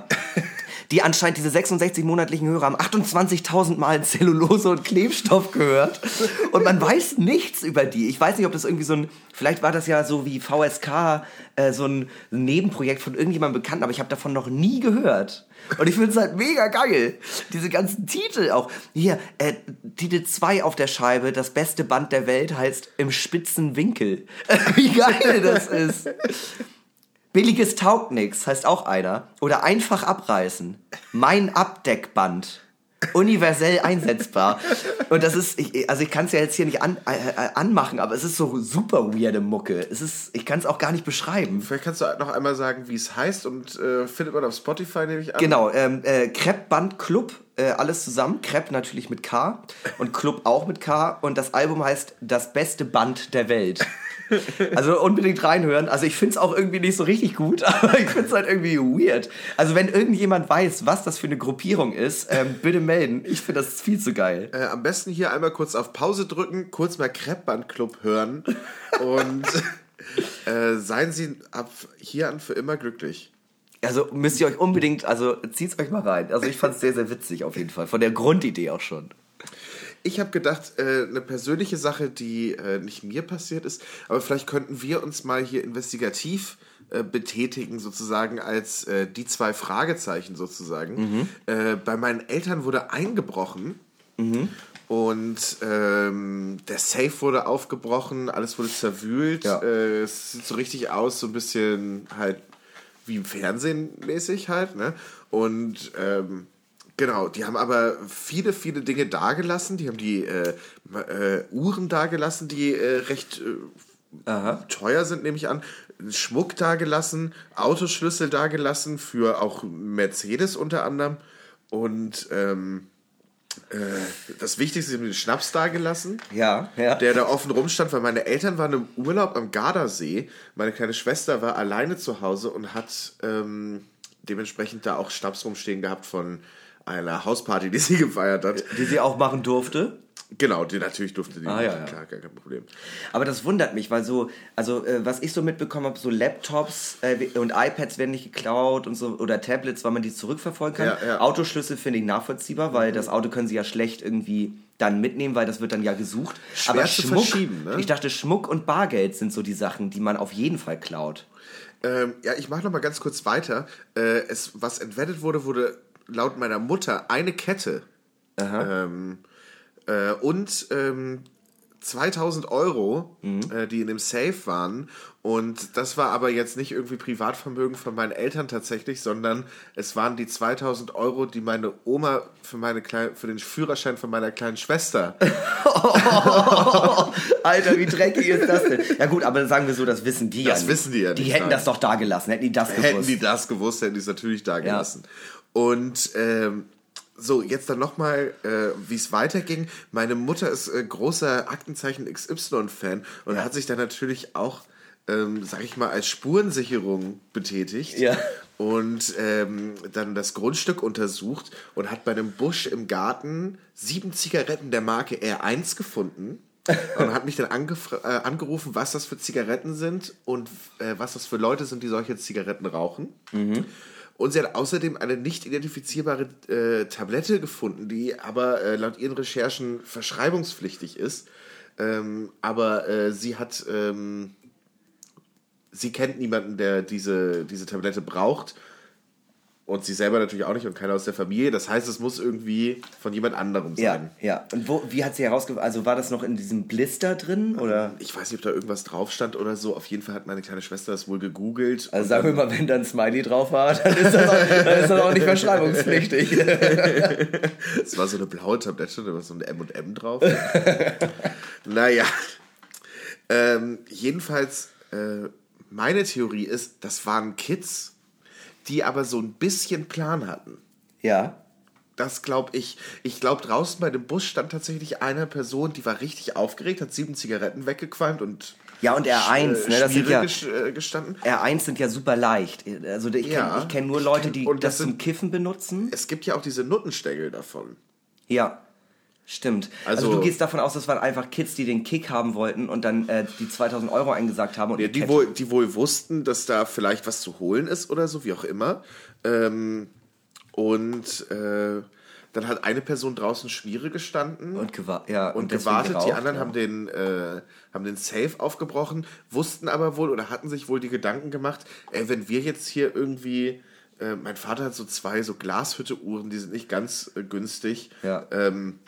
die anscheinend diese 66 monatlichen Hörer haben 28.000 Mal Zellulose und Klebstoff gehört und man weiß nichts über die. Ich weiß nicht, ob das irgendwie so ein, vielleicht war das ja so wie VSK, äh, so ein Nebenprojekt von irgendjemandem bekannt, aber ich habe davon noch nie gehört. Und ich finde es halt mega geil. Diese ganzen Titel auch. Hier, äh, Titel 2 auf der Scheibe, das beste Band der Welt heißt Im spitzen Winkel. (laughs) Wie geil das ist. Billiges taugt nix, heißt auch einer. Oder einfach abreißen. Mein Abdeckband. Universell einsetzbar. Und das ist, ich, also ich kann es ja jetzt hier nicht an, äh, äh, anmachen, aber es ist so super weirde Mucke. Es ist, ich kann es auch gar nicht beschreiben. Vielleicht kannst du noch einmal sagen, wie es heißt und äh, findet man auf Spotify, nehme ich an. Genau, ähm, äh, Kreppband Club, äh, alles zusammen. Krepp natürlich mit K und Club auch mit K. Und das Album heißt Das beste Band der Welt. Also unbedingt reinhören. Also ich finde es auch irgendwie nicht so richtig gut, (laughs) aber ich finde es halt irgendwie weird. Also wenn irgendjemand weiß, was das für eine Gruppierung ist, ähm, bitte melden. Ich finde das viel zu geil. Äh, am besten hier einmal kurz auf Pause drücken, kurz mal Kreppband-Club hören und (laughs) äh, seien Sie ab hier an für immer glücklich. Also müsst ihr euch unbedingt, also zieht's euch mal rein. Also ich fand es sehr, sehr witzig auf jeden Fall. Von der Grundidee auch schon. Ich habe gedacht, äh, eine persönliche Sache, die äh, nicht mir passiert ist, aber vielleicht könnten wir uns mal hier investigativ äh, betätigen, sozusagen als äh, die zwei Fragezeichen sozusagen. Äh, bei meinen Eltern wurde eingebrochen. Und ähm, der Safe wurde aufgebrochen, alles wurde zerwühlt. Ja. Äh, es sieht so richtig aus, so ein bisschen halt wie im Fernsehen mäßig halt. Ne? Und ähm, genau, die haben aber viele, viele Dinge dagelassen. Die haben die äh, äh, Uhren dagelassen, die äh, recht äh, teuer sind, nehme ich an. Schmuck dagelassen, Autoschlüssel dagelassen für auch Mercedes unter anderem. Und ähm, äh, das Wichtigste, sie haben den Schnaps dagelassen Ja, ja. der da offen rumstand, weil meine Eltern waren im Urlaub am Gardasee. Meine kleine Schwester war alleine zu Hause und hat ähm, dementsprechend da auch Schnaps rumstehen gehabt von einer Hausparty, die sie (laughs) gefeiert hat. die sie auch machen durfte. Genau, die natürlich durfte die Ah, machen, ja, ja. klar, gar kein Problem. Aber das wundert mich, weil so, also äh, was ich so mitbekommen habe, so Laptops äh, und iPads werden nicht geklaut und so oder Tablets, weil man die zurückverfolgen kann. Ja, ja. Autoschlüssel finde ich nachvollziehbar, weil das Auto können sie ja schlecht irgendwie dann mitnehmen, weil das wird dann ja gesucht. Schwer Aber Schmuck, ne? ich dachte Schmuck und Bargeld sind so die Sachen, die man auf jeden Fall klaut. Ähm, ja, ich mache noch mal ganz kurz weiter. Äh, es, was entwendet wurde, wurde laut meiner Mutter eine Kette. Ähm, äh, und ähm, 2000 Euro, äh, die in dem Safe waren. Und das war aber jetzt nicht irgendwie Privatvermögen von meinen Eltern tatsächlich, sondern es waren die 2000 Euro, die meine Oma für, meine kleine, für den Führerschein von meiner kleinen Schwester (laughs) (laughs) Alter, wie dreckig ist das denn? Ja gut, aber sagen wir so, das wissen die ja Das wissen die ja Die nicht, hätten nein. das doch da gelassen, hätten die das gewusst. Hätten die das gewusst, hätten die es natürlich da gelassen. Und ähm, so, jetzt dann nochmal, äh, wie es weiterging. Meine Mutter ist äh, großer Aktenzeichen XY-Fan und hat sich dann natürlich auch, ähm, sag ich mal, als Spurensicherung betätigt. Ja. Und ähm, dann das Grundstück untersucht und hat bei einem Busch im Garten sieben Zigaretten der Marke R1 gefunden. und hat mich dann äh, angerufen, was das für Zigaretten sind und äh, was das für Leute sind, die solche Zigaretten rauchen. Und sie hat außerdem eine nicht identifizierbare äh, Tablette gefunden, die aber äh, laut ihren Recherchen verschreibungspflichtig ist. Ähm, aber äh, sie hat, ähm, sie kennt niemanden, der diese, diese Tablette braucht. Und sie selber natürlich auch nicht und keiner aus der Familie. Das heißt, es muss irgendwie von jemand anderem sein. Ja, ja. Und wo, wie hat sie herausgefunden? Also war das noch in diesem Blister drin? Oder? Ich weiß nicht, ob da irgendwas drauf stand oder so. Auf jeden Fall hat meine kleine Schwester das wohl gegoogelt. Also sagen wir mal, wenn da ein Smiley drauf war, dann ist das auch, dann ist das auch nicht verschreibungspflichtig. (laughs) Es war so eine blaue Tablette, da war so ein M&M drauf. (laughs) naja. Ähm, jedenfalls, äh, meine Theorie ist, das waren Kids, die aber so ein bisschen Plan hatten. ja. Das glaube ich. Ich glaube, draußen bei dem Bus stand tatsächlich eine Person, die war richtig aufgeregt, hat sieben Zigaretten weggequalmt und Ja, und R1, äh, ne, das sind ja- äh, gestanden. R1 sind ja super leicht. Also ich Ja. kenne kenn nur Leute, die Und das, das zum sind- Kiffen benutzen. Es gibt ja auch diese Nuttenstängel davon. Ja. Stimmt. Also, Also- du gehst davon aus, das waren einfach Kids, die den Kick haben wollten und dann äh, die 2000 Euro eingesagt haben. Und Ja, die die, wohl, die wohl wussten, dass da vielleicht was zu holen ist oder so, wie auch immer. Ähm, und äh, dann hat eine Person draußen Schmiere gestanden Und gewa- ja, und und gewartet. die geraucht, anderen ja. haben, den, äh, haben den Safe aufgebrochen, wussten aber wohl oder hatten sich wohl die Gedanken gemacht, ey, wenn wir jetzt hier irgendwie. Äh, mein Vater hat so zwei so Glashütte-Uhren, die sind nicht ganz äh, günstig. Ja. Ähm,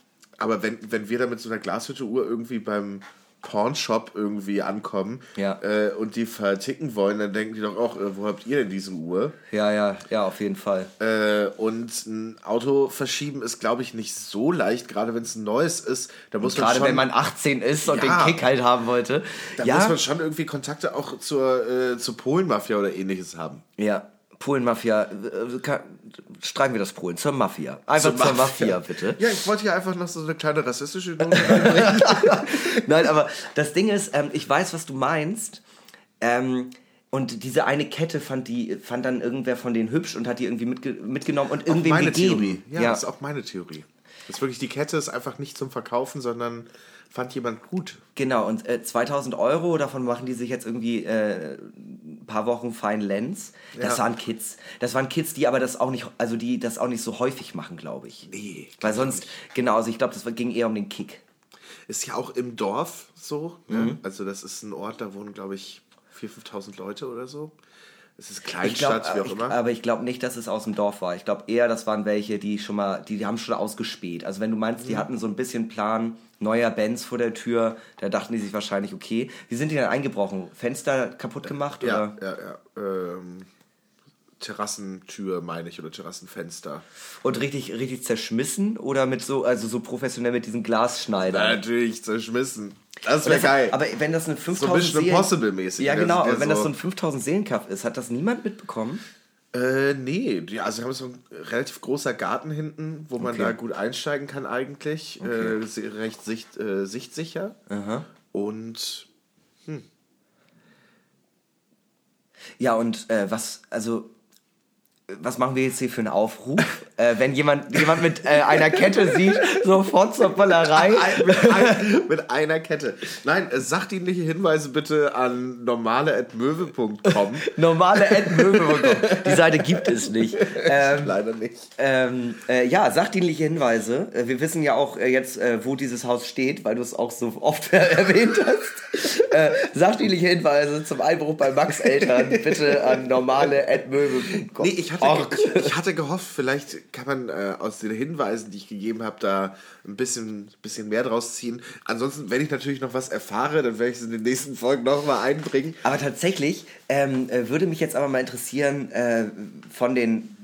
aber wenn, wenn wir da mit so einer Glashütte-Uhr irgendwie beim Pawnshop irgendwie ankommen Ja. äh, und die verticken wollen, dann denken die doch auch, äh, wo habt ihr denn diese Uhr? Ja, ja, ja, auf jeden Fall. Äh, und ein Auto verschieben ist, glaube ich, nicht so leicht, gerade wenn es ein neues ist. Da muss man Gerade wenn man 18 ist und Ja. den Kick halt haben wollte. da ja, muss man schon irgendwie Kontakte auch zur, äh, zur Polenmafia oder ähnliches haben. ja. Polen-Mafia, äh, kann- streichen wir das Polen, zur Mafia. Einfach zur, Mafia. bitte. Ja, ich wollte hier einfach noch so eine kleine rassistische (laughs) Note reinbringen. Nein, aber das Ding ist, ähm, ich weiß, was du meinst. Ähm, und diese eine Kette fand die fand dann irgendwer von denen hübsch und hat die irgendwie mitge mitgenommen und meine gegeben. Theorie. Ja, ja. das ist auch meine Theorie. Das ist wirklich, die Kette ist einfach nicht zum Verkaufen, sondern fand jemand gut. Genau, und äh, 2000 Euro, davon machen die sich jetzt irgendwie äh, ein paar Wochen Fein Lenz. Das Ja. waren Kids. Das waren Kids, die aber das auch nicht, also die das auch nicht so häufig machen, glaube ich. Nee, Weil sonst, genau, also ich glaube, das ging eher um den Kick. Ist ja auch im Dorf so. Mhm. Ne? Also das ist ein Ort, da wohnen, glaube ich, 4.000, 5.000 Leute oder so. Es ist Ich glaub, Kleinstadt, wie auch ich, immer. aber ich glaube nicht, dass es aus dem Dorf war. Ich glaube eher, das waren welche, die schon mal, die, die haben schon ausgespäht. Also wenn du meinst, Mhm. die hatten so ein bisschen Plan, neuer Bands vor der Tür, da dachten die sich wahrscheinlich, okay, wie sind die dann eingebrochen? Fenster kaputt gemacht? ja, Oder? ja, ja. Ähm, Terrassentür, meine ich, oder Terrassenfenster. Und richtig, richtig zerschmissen? Oder mit so, also so professionell mit diesen Glasschneidern? Natürlich zerschmissen. Das wäre geil. Aber wenn das eine 5000 Mission Seelen... Impossible-mäßig, Ja, genau. Ja Aber wenn das so- so ein 5000 Seelenkampf ist, hat das niemand mitbekommen? Äh, nee, ja, also wir haben so ein relativ großer Garten hinten, wo man Okay. da gut einsteigen kann eigentlich. Äh, se- recht sicht, äh, sichtsicher. Und Ja, und äh, was, also, äh, was machen wir jetzt hier für einen Aufruf? (laughs) äh, wenn jemand, jemand mit äh, einer Kette sieht, sofort zur Bollerei. ein, mit, ein, mit einer Kette. Nein, äh, sachdienliche Hinweise bitte an normale.möwe.com. Normale Endmöbel. Die Seite gibt es nicht. Ähm, (laughs) Leider nicht. ähm, äh, ja, sachdienliche Hinweise. Äh, wir wissen ja auch äh, jetzt, wo dieses Haus steht, weil du es auch so oft (laughs) erwähnt hast. Sachdienliche Hinweise zum Einbruch bei Max Eltern bitte an normale.möbel.com. Nee, ich hatte, Org. ich, (laughs) ich hatte gehofft, vielleicht kann man äh, aus den Hinweisen, die ich gegeben habe, da ein bisschen, bisschen mehr draus ziehen. Ansonsten, wenn ich natürlich noch was erfahre, dann werde ich es in den nächsten Folgen nochmal einbringen. Aber tatsächlich ähm, äh, würde mich jetzt aber mal interessieren, äh, von den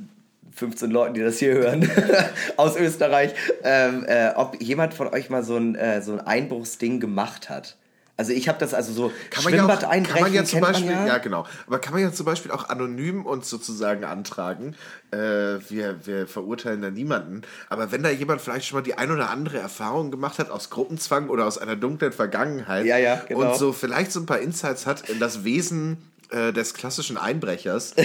15 Leuten, die das hier hören, (laughs) aus Österreich, ähm, äh, ob jemand von euch mal so ein, äh, so ein Einbruchsding gemacht hat. Also ich habe das also so Kann man, ja Schwimmbad auch, einbrechen, kann man ja zum Beispiel, man ja. ja. genau, aber kann man ja zum Beispiel auch anonym uns sozusagen antragen. Äh, wir, wir verurteilen da niemanden. Aber wenn da jemand vielleicht schon mal die ein oder andere Erfahrung gemacht hat aus Gruppenzwang oder aus einer dunklen Vergangenheit Ja, ja, genau. und so vielleicht so ein paar Insights hat in das Wesen äh, des klassischen Einbrechers, (laughs)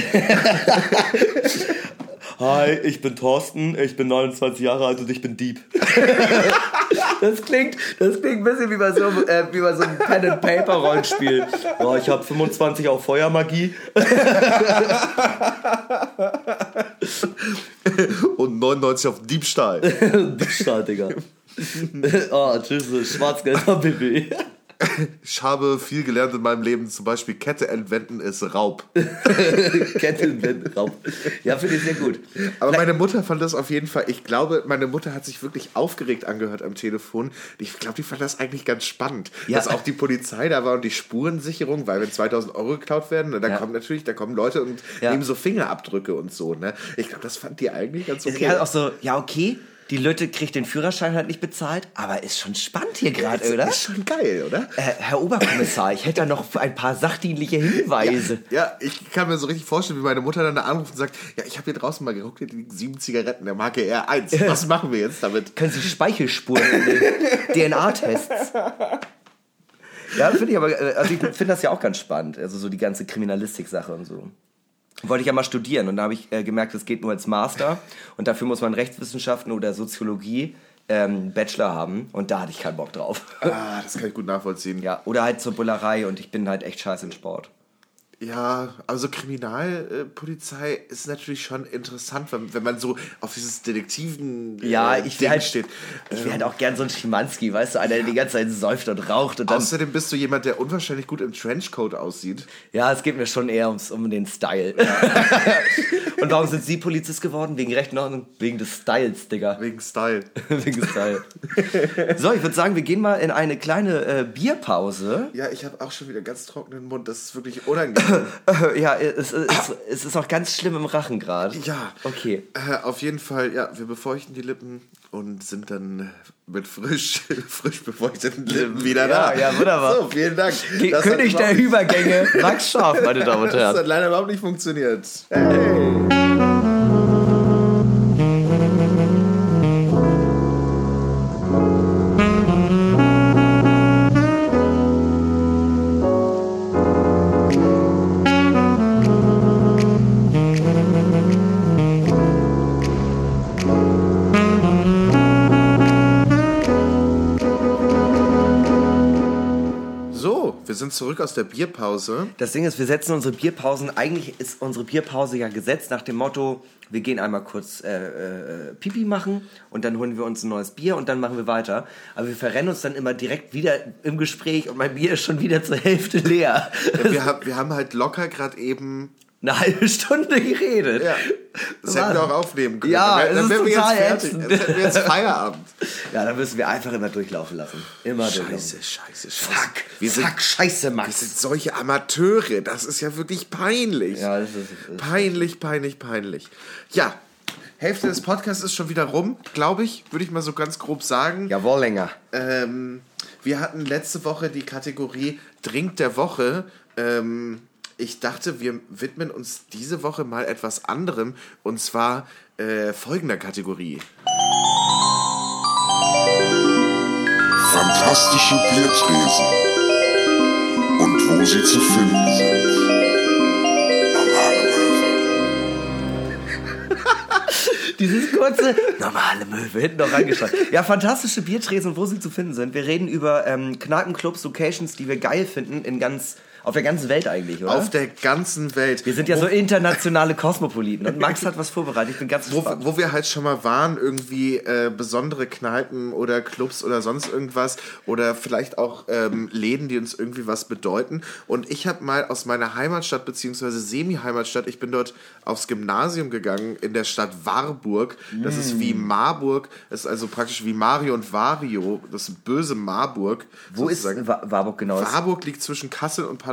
Hi, ich bin Thorsten, ich bin 29 Jahre alt und ich bin Dieb. (laughs) Das klingt, das klingt ein bisschen wie bei so, äh, wie bei so einem Pen-and-Paper-Rollenspiel. Oh, ich habe 25 auf Feuermagie. (laughs) und 99 auf Diebstahl. (laughs) Diebstahl, Digga. oh, (laughs) tschüss, Schwarzgelder Bibi. Ich habe viel gelernt in meinem Leben, zum Beispiel Kette entwenden ist Raub. (laughs) Kettenwendraub. Ja, finde ich sehr gut. Aber meine Mutter fand das auf jeden Fall, ich glaube, meine Mutter hat sich wirklich aufgeregt angehört am Telefon. Ich glaube, die fand das eigentlich ganz spannend, Ja. dass auch die Polizei da war und die Spurensicherung, weil wenn 2000 Euro geklaut werden, ne, da Ja. kommen natürlich, da kommen Leute und Ja. nehmen so Fingerabdrücke und so. Ne? Ich glaube, das fand die eigentlich ganz okay. halt auch so, ja, okay, die Lütte kriegt den Führerschein halt nicht bezahlt, aber ist schon spannend hier gerade, das oder? ist schon geil, oder? Äh, Herr Oberkommissar, ich hätte da noch ein paar sachdienliche Hinweise. Ja, ich kann mir so richtig vorstellen, wie meine Mutter dann da anruft und sagt, ja, ich habe hier draußen mal geguckt, hier liegen sieben Zigaretten der Marke R1. Was machen wir jetzt damit? Können Sie Speichelspuren? DNA-Tests. (laughs) Ja, finde ich aber, äh, also ich finde das ja auch ganz spannend, also so die ganze Kriminalistik-Sache und so. Wollte ich ja mal studieren und da habe ich äh, gemerkt, es geht nur als Master und dafür muss man Rechtswissenschaften oder Soziologie ähm, Bachelor haben und da hatte ich keinen Bock drauf. Ah, das kann ich gut nachvollziehen. Ja, oder halt zur Bullerei und ich bin halt echt scheiße in Sport. Ja, also Kriminalpolizei ist natürlich schon interessant, wenn, wenn man so auf dieses Detektiven äh, Ja, ich Ding wäre halt, steht. ich wär halt auch gern so ein Schimanski, weißt du, einer, der die ganze Zeit säuft und raucht und. Außerdem bist du jemand, der unwahrscheinlich gut im Trenchcoat aussieht. Ja, es geht mir schon eher ums, um den Style. (laughs) und warum sind Sie Polizist geworden? Wegen Recht und Ordnung? Wegen des Styles, Digga. (laughs) Wegen Style. (laughs) Wegen Style. so, ich würde sagen, wir gehen mal in eine kleine äh, Bierpause. Ja, ich habe auch schon wieder ganz trockenen Mund. Das ist wirklich unangenehm. (laughs) Ja, es, es, es ist auch ganz schlimm im Rachen gerade. ja. Okay. Äh, auf jeden Fall, ja, wir befeuchten die Lippen und sind dann mit frisch, (laughs) frisch befeuchteten Lippen wieder Ja, da. ja, wunderbar. So, vielen Dank. Ge- Das König der Übergänge, Max Scharf, meine Damen und (laughs) Das Herren. hat leider überhaupt nicht funktioniert. Hey. So, wir sind zurück aus der Bierpause. Das Ding ist, wir setzen unsere Bierpausen, eigentlich ist unsere Bierpause ja gesetzt nach dem Motto, wir gehen einmal kurz äh, äh, Pipi machen und dann holen wir uns ein neues Bier und dann machen wir weiter. Aber wir verrennen uns dann immer direkt wieder im Gespräch und mein Bier ist schon wieder zur Hälfte leer. Wir, hab, wir haben halt locker gerade eben. Eine halbe Stunde geredet. Ja, das hätten wir auch aufnehmen können. Ja, dann, wären wir jetzt fertig. ätzend. Dann hätten wir jetzt (laughs) Feierabend. Ja, dann müssen wir einfach immer durchlaufen lassen. Immer durchlaufen. Scheiße, scheiße, scheiße. Fuck, Wir sind, fuck, scheiße, wir Max. sind solche Amateure. Das ist ja wirklich peinlich. Ja, das ist, das Peinlich, peinlich, peinlich. Ja, Hälfte des Podcasts ist schon wieder rum, glaube ich, würde ich mal so ganz grob sagen. Jawohl, länger. Ähm, wir hatten letzte Woche die Kategorie Drink der Woche. Ähm, ich dachte, wir widmen uns diese Woche mal etwas anderem und zwar äh, folgender Kategorie. Fantastische Biertresen und wo sie zu finden sind. Normale Möwe. (laughs) Dieses kurze, normale Möwe hinten noch reingeschrieben. Ja, fantastische Biertresen, wo sie zu finden sind. Wir reden über ähm, Kneipenclubs, Locations, die wir geil finden, in ganz, auf der ganzen Welt eigentlich, oder? Auf der ganzen Welt. wir sind ja so internationale Kosmopoliten und Max hat was vorbereitet. Ich bin ganz wo, gespannt. wo wir halt schon mal waren, irgendwie äh, besondere Kneipen oder Clubs oder sonst irgendwas oder vielleicht auch ähm, Läden, die uns irgendwie was bedeuten. Und ich habe mal aus meiner Heimatstadt beziehungsweise Semi-Heimatstadt, ich bin dort aufs Gymnasium gegangen in der Stadt Warburg. Das ist wie Marburg, das ist also praktisch wie Mario und Vario, das böse Marburg. Wo ist sozusagen. Wa- Warburg genau? Ist, Warburg liegt zwischen Kassel und Paderborn,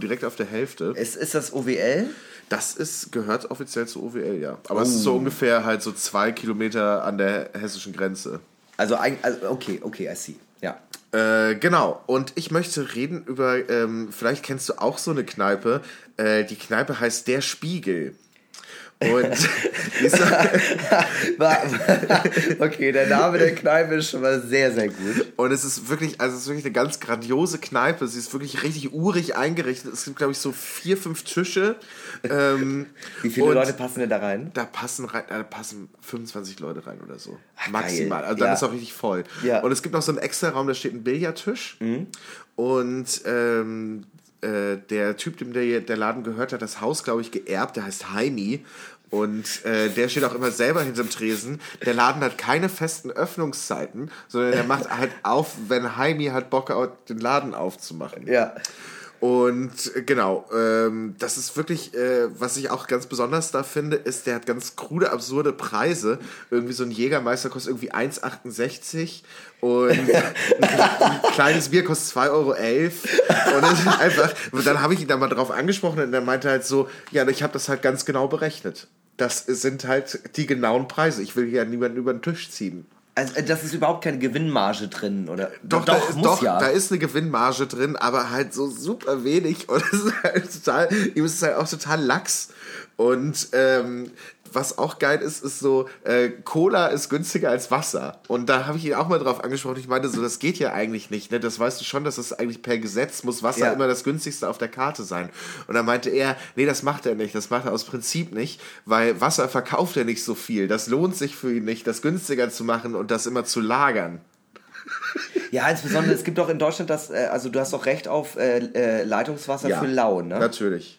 direkt auf der Hälfte. ist, ist das OWL? Das ist, gehört offiziell zu OWL, ja. Aber es ist so ungefähr halt so zwei Kilometer an der hessischen Grenze. Also, also okay, okay, I see. Ja. Äh, genau. Und ich möchte reden über, ähm, vielleicht kennst du auch so eine Kneipe. Äh, die Kneipe heißt Der Spiegel. Und (laughs) (laughs) okay, der Name der Kneipe ist schon mal sehr, sehr gut. und es ist wirklich, also es ist wirklich eine ganz grandiose Kneipe. Sie ist wirklich richtig urig eingerichtet. Es gibt, glaube ich, so vier, fünf Tische. Ähm, (laughs) Wie viele Leute passen denn da rein? Da passen, rein, da passen 25 Leute rein oder so. Ach, Maximal. Also dann Ja. ist auch richtig voll. Ja. Und es gibt noch so einen extra Raum, da steht ein Billardtisch. Und ähm, äh, der Typ, dem der, der Laden gehört, hat das Haus, glaube ich, geerbt. Der heißt Heini. Und äh, der steht auch immer selber hinterm Tresen. Der Laden hat keine festen Öffnungszeiten, sondern der macht halt auf, wenn Heini halt Bock hat, den Laden aufzumachen. Ja. Und äh, genau, ähm, das ist wirklich, äh, was ich auch ganz besonders da finde, ist, der hat ganz krude, absurde Preise. Irgendwie so ein Jägermeister kostet irgendwie 1,68 und ein, (laughs) ein kleines Bier kostet 2,11 Euro. Und das ist einfach, und dann habe ich ihn da mal drauf angesprochen und er meinte halt so, ja, ich habe das halt ganz genau berechnet. Das sind halt die genauen Preise. Ich will hier niemanden über den Tisch ziehen. Also, äh, das ist überhaupt keine Gewinnmarge drin, oder? Doch, da, ist, doch da ist eine Gewinnmarge drin, aber halt so super wenig. (laughs) Und es ist halt total, ihm ist es halt auch total lax. Und ähm, was auch geil ist, ist so, äh, Cola ist günstiger als Wasser. Und da habe ich ihn auch mal drauf angesprochen. Ich meinte so, das geht ja eigentlich nicht. Ne? Das weißt du schon, dass das eigentlich per Gesetz muss Wasser Ja. immer das günstigste auf der Karte sein. Und dann meinte er, nee, das macht er nicht. Das macht er aus Prinzip nicht, weil Wasser verkauft er nicht so viel. Das lohnt sich für ihn nicht, das günstiger zu machen und das immer zu lagern. Ja, insbesondere, es gibt doch in Deutschland das, äh, also du hast doch Recht auf äh, äh, Leitungswasser für Lau, ne? Natürlich.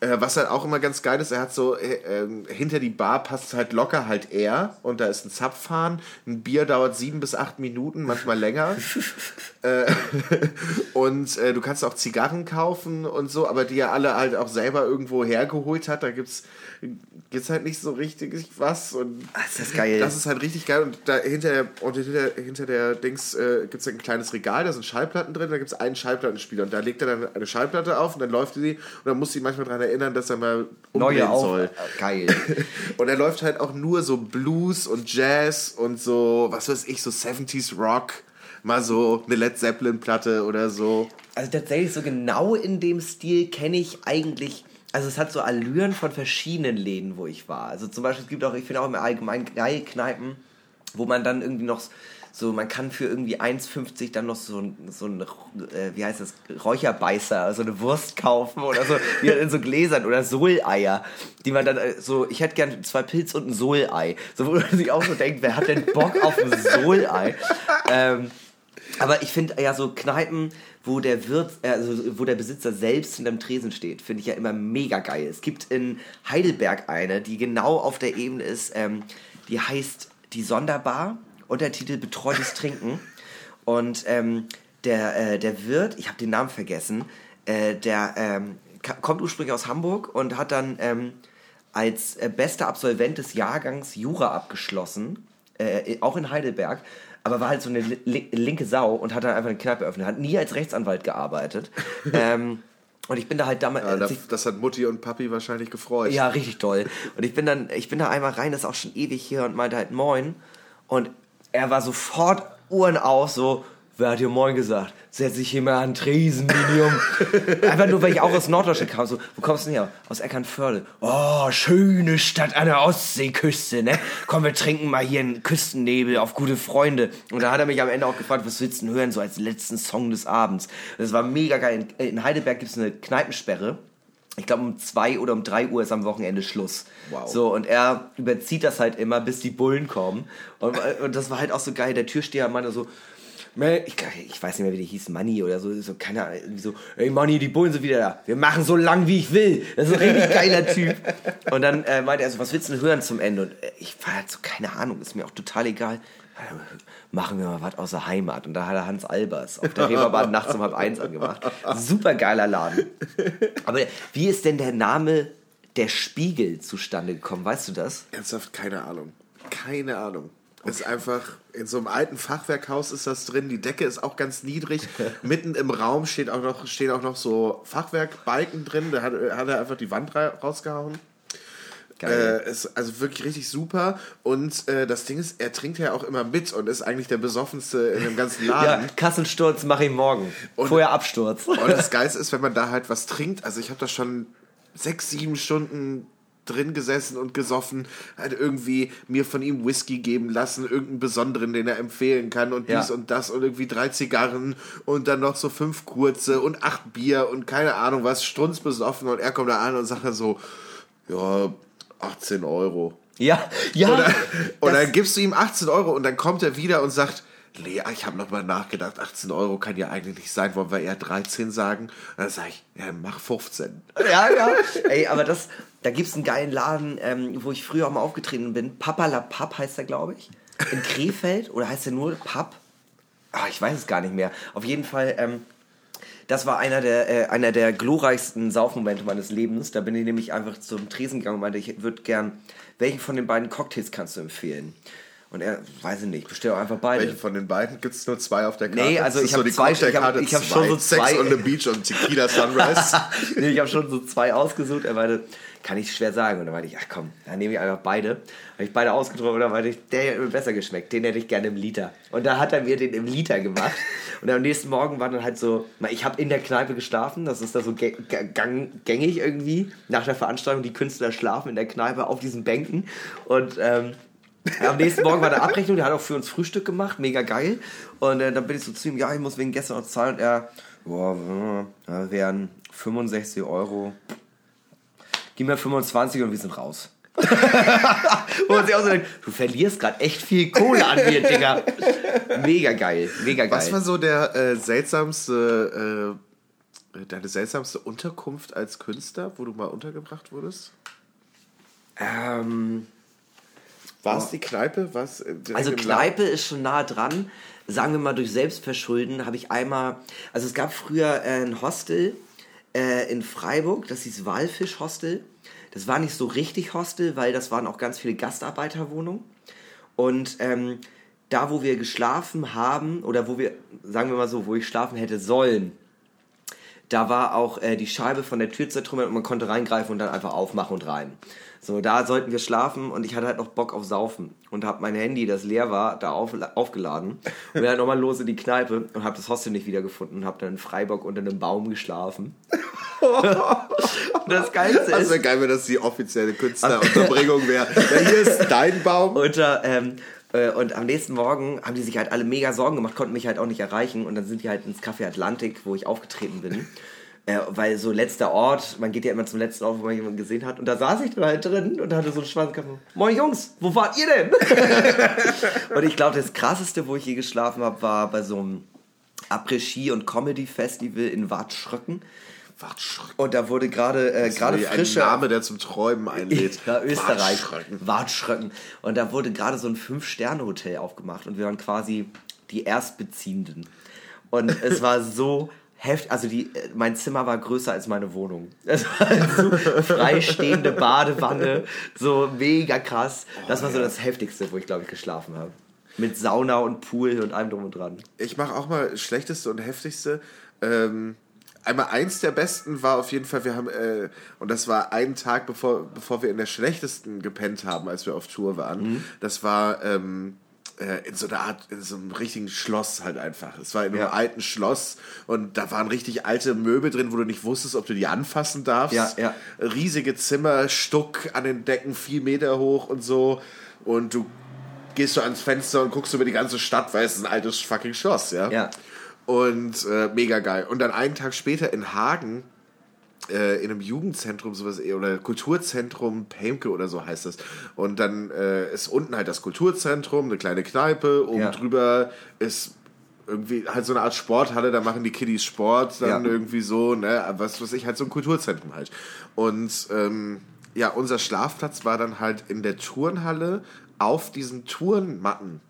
Äh, was halt auch immer ganz geil ist, er hat so, äh, ähm, hinter die Bar passt halt locker halt er und da ist ein Zapfhahn. Ein Bier dauert sieben bis acht Minuten, manchmal länger. (laughs) äh, (laughs) und äh, du kannst auch Zigarren kaufen und so, aber die er alle halt auch selber irgendwo hergeholt hat. Da gibt's, gibt's halt nicht so richtig was und Ah, ist das geil. das ist halt richtig geil. Und da hinter der, und hinter, hinter der Dings äh, gibt es ein kleines Regal, da sind Schallplatten drin, da gibt es einen Schallplattenspieler. Und da legt er dann eine Schallplatte auf und dann läuft sie und dann muss sie manchmal daran erinnern, dass er mal umdrehen Neue soll. Geil. (laughs) Und er läuft halt auch nur so Blues und Jazz und so, was weiß ich, so 70s Rock. Mal so eine Led Zeppelin-Platte oder so. Also tatsächlich so genau in dem Stil kenne ich eigentlich. Also es hat so Allüren von verschiedenen Läden, wo ich war. Also zum Beispiel es gibt auch, ich finde auch im Allgemeinen geile Kneipen, wo man dann irgendwie noch so, man kann für irgendwie 1,50 dann noch so so ein äh, wie heißt das, Räucherbeißer, so eine Wurst kaufen oder so, halt in so Gläsern oder Soleier, die man dann äh, so, ich hätte gern zwei Pilz und ein Solei. So, wo man sich auch so denkt, wer hat denn Bock auf ein Solei? ähm, Aber ich finde ja so Kneipen, wo der Wirt, äh, also wo der Besitzer selbst hinterm Tresen steht, finde ich ja immer mega geil. Es gibt in Heidelberg eine, die genau auf der Ebene ist, ähm, die heißt Die Sonderbar, Untertitel Betreutes Trinken. Und ähm, der, äh, der Wirt, ich habe den Namen vergessen, äh, der ähm, kommt ursprünglich aus Hamburg und hat dann ähm, als äh, bester Absolvent des Jahrgangs Jura abgeschlossen, äh, auch in Heidelberg, aber war halt so eine li li linke Sau und hat dann einfach eine Kneipe eröffnet, hat nie als Rechtsanwalt gearbeitet. (laughs) ähm, und ich bin da halt damals. Ja, das, das hat Mutti und Papi wahrscheinlich gefreut. ja, richtig toll. Und ich bin dann, ich bin da einmal rein, das ist auch schon ewig hier und meinte halt Moin. Und er war sofort Uhren aus, so, wer hat dir Moin gesagt? Setz dich hier mal an den Tresen, Medium. (laughs) Einfach nur, weil ich auch aus Norddeutschland kam. So, wo kommst du denn her? Aus Eckernförde. Oh, schöne Stadt an der Ostseeküste, ne? Komm, wir trinken mal hier einen Küstennebel auf gute Freunde. Und da hat er mich am Ende auch gefragt, was willst du denn hören, so als letzten Song des Abends. Das war mega geil. In, in Heidelberg gibt es eine Kneipensperre. Ich glaube, um zwei oder um drei Uhr ist am Wochenende Schluss. Wow. So, und er überzieht das halt immer, bis die Bullen kommen. Und, und das war halt auch so geil. Der Türsteher meinte so, "Mel- ich, ich weiß nicht mehr, wie der hieß, Manni oder so, so keine Ahnung, so, ey Manni, die Bullen sind wieder da. Wir machen so lang, wie ich will. Das ist ein richtig (laughs) geiler Typ. Und dann äh, meinte er so, was willst du denn hören zum Ende? Und äh, ich war halt so, keine Ahnung, ist mir auch total egal. Machen wir mal was aus der Heimat. Und da hat er Hans Albers auf der Reeperbahn nachts um halb eins angemacht. Super geiler Laden. Aber wie ist denn der Name der Spiegel zustande gekommen? Weißt du das? Ernsthaft, keine Ahnung. Keine Ahnung. Ist einfach, in so einem alten Fachwerkhaus ist das drin, die Decke ist auch ganz niedrig. (laughs) Mitten im Raum steht auch noch, stehen auch noch so Fachwerkbalken drin, da hat, hat er einfach die Wand ra- rausgehauen. Geil. Äh, ist also wirklich richtig super. Und äh, das Ding ist, er trinkt ja auch immer mit und ist eigentlich der besoffenste in dem ganzen (laughs) ja, Laden. Kassensturz mache ich morgen. Und- Vorher Absturz. Und das (laughs) Geilste ist, wenn man da halt was trinkt. Also ich habe da schon sechs, sieben Stunden drin gesessen und gesoffen, halt irgendwie mir von ihm Whisky geben lassen, irgendeinen besonderen, den er empfehlen kann und Ja. dies und das und irgendwie drei Zigarren und dann noch so fünf kurze und acht Bier und keine Ahnung was, strunzbesoffen und er kommt da an und sagt dann so, ja, 18 Euro. Ja, ja. Und das- dann gibst du ihm 18 Euro und dann kommt er wieder und sagt, Lea, ich habe nochmal nachgedacht, 18 Euro kann ja eigentlich nicht sein, wollen wir eher 13 sagen? Und dann sage ich, ja, mach 15. ja, ja. Ey, aber das, da gibt's einen geilen Laden, ähm, wo ich früher auch mal aufgetreten bin. Papa La Papp heißt der, glaube ich. In Krefeld. Oder heißt der nur Papp? Ah, ich weiß es gar nicht mehr. Auf jeden Fall, ähm, das war einer der, äh, einer der glorreichsten Saufmomente meines Lebens. Da bin ich nämlich einfach zum Tresen gegangen und meinte, ich würde gern, welchen von den beiden Cocktails kannst du empfehlen? Und er, weiß ich nicht, bestell doch einfach beide. Welche von den beiden gibt es nur zwei auf der Karte? Nee, also ich ist hab die zwei- ich hab- Cocktailkarte ich hab schon zwei. so Sex zwei- on the Beach und Tequila (laughs) Sunrise. nee, ich habe schon so zwei ausgesucht. Er meinte, kann ich schwer sagen. Und dann meinte ich, ach komm, dann nehme ich einfach beide. Habe ich beide ausgetrunken und dann meinte ich, der hätte mir besser geschmeckt. Den hätte ich gerne im Liter. Und da hat er mir den im Liter gemacht. (laughs) Und am nächsten Morgen war dann halt so, ich habe in der Kneipe geschlafen. Das ist da so gängig irgendwie. Nach der Veranstaltung, die Künstler schlafen in der Kneipe auf diesen Bänken. Und ähm, am nächsten Morgen war der Abrechnung, der hat auch für uns Frühstück gemacht, mega geil. Und äh, dann bin ich so zu ihm, ja, ich muss wegen gestern noch zahlen. Und er, boah, wären 65 Euro. Gib mir 25 und wir sind raus. (laughs) Wo man sich auch so denkt, du verlierst gerade echt viel Kohle an mir, Digga. Mega geil, mega geil. Was war so der äh, seltsamste, äh, deine seltsamste Unterkunft als Künstler, wo du mal untergebracht wurdest? ähm, War es die Kneipe? War's, äh, Also Kneipe ist schon nah dran. Sagen wir mal, durch Selbstverschulden habe ich einmal, also es gab früher äh, ein Hostel äh, in Freiburg, das hieß Walfisch Hostel. Das war nicht so richtig Hostel, weil das waren auch ganz viele Gastarbeiterwohnungen. Und ähm, da, wo wir geschlafen haben, oder wo wir, sagen wir mal so, wo ich schlafen hätte sollen, da war auch äh, die Scheibe von der Tür zertrümmert und man konnte reingreifen und dann einfach aufmachen und rein. So, da sollten wir schlafen und ich hatte halt noch Bock auf Saufen und habe mein Handy, das leer war, da auf, aufgeladen und bin halt nochmal los in die Kneipe und habe das Hostel nicht wiedergefunden und habe dann in Freiburg unter einem Baum geschlafen. und das Geilste Das ist, wäre geil, wenn das die offizielle Künstlerunterbringung wäre. Ja, hier ist dein Baum. unter, ähm, äh, und am nächsten Morgen haben die sich halt alle mega Sorgen gemacht, konnten mich halt auch nicht erreichen. Und dann sind die halt ins Café Atlantik, wo ich aufgetreten bin. Äh, weil so letzter Ort, man geht ja immer zum letzten Ort, wo man jemanden gesehen hat. Und da saß ich dann halt drin und hatte so einen Schwanzkampf. Moin Jungs, wo wart ihr denn? (laughs) und ich glaube, das krasseste, wo ich je geschlafen habe, war bei so einem Après-Ski und Comedy Festival in Watschröcken. Watschröcken. Und da wurde gerade äh, gerade frische Ein Name, der zum Träumen einlädt. (laughs) Ja, Österreich. Watschröcken. Watschröcken. Und da wurde gerade so ein Fünf-Sterne-Hotel aufgemacht und wir waren quasi die Erstbeziehenden. Und es war so heftig, also die, äh, mein Zimmer war größer als meine Wohnung. Es (laughs) war so freistehende Badewanne, so mega krass. Das war so das Heftigste, wo ich glaube ich geschlafen habe. Mit Sauna und Pool und allem drum und dran. Ich mache auch mal schlechteste und heftigste. Ähm, einmal eins der besten war auf jeden Fall, wir haben, äh, und das war einen Tag bevor, bevor wir in der schlechtesten gepennt haben, als wir auf Tour waren. Das war ähm, äh, in so einer Art, in so einem richtigen Schloss halt einfach. Es war in einem Ja. alten Schloss und da waren richtig alte Möbel drin, wo du nicht wusstest, ob du die anfassen darfst. Ja, ja. Riesige Zimmer, Stuck an den Decken, vier Meter hoch und so. Und du gehst so ans Fenster und guckst über die ganze Stadt, weil es ist ein altes fucking Schloss, ja. Ja. Und äh, mega geil. Und dann einen Tag später in Hagen, äh, in einem Jugendzentrum, sowas eh- oder Kulturzentrum Pemke oder so heißt das. Und dann äh, ist unten halt das Kulturzentrum, eine kleine Kneipe, oben Ja. drüber ist irgendwie halt so eine Art Sporthalle, da machen die Kiddies Sport, dann Ja. irgendwie so, ne, was weiß ich, halt so ein Kulturzentrum halt. Und ähm, ja, unser Schlafplatz war dann halt in der Turnhalle auf diesen Turnmatten.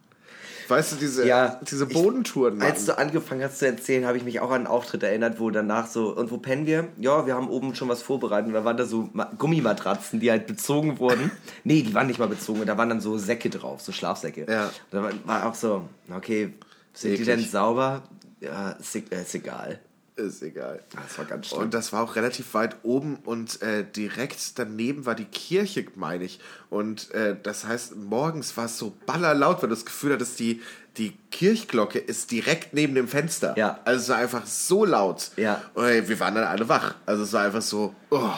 Weißt du, diese, Ja, diese ich- Bodentouren. Als du angefangen hast zu erzählen, habe ich mich auch an einen Auftritt erinnert, wo danach so, und wo pennen wir? Ja, wir haben oben schon was vorbereitet. Und da waren da so Ma- Gummimatratzen, die halt bezogen wurden. (laughs) nee, die waren nicht mal bezogen. Da waren dann so Säcke drauf, so Schlafsäcke. Ja. Da war, war auch so, okay, sind die Eklig. denn sauber? Ja, ist, e- ist egal. Ist egal. Das war ganz schlimm. Und das war auch relativ weit oben und äh, direkt daneben war die Kirche, meine ich. Und äh, das heißt, morgens war es so ballerlaut, weil du das Gefühl hattest, die, die Kirchglocke ist direkt neben dem Fenster. Ja. Also es war einfach so laut. Ja. Und ey, wir waren dann alle wach. Also es war einfach so, oh,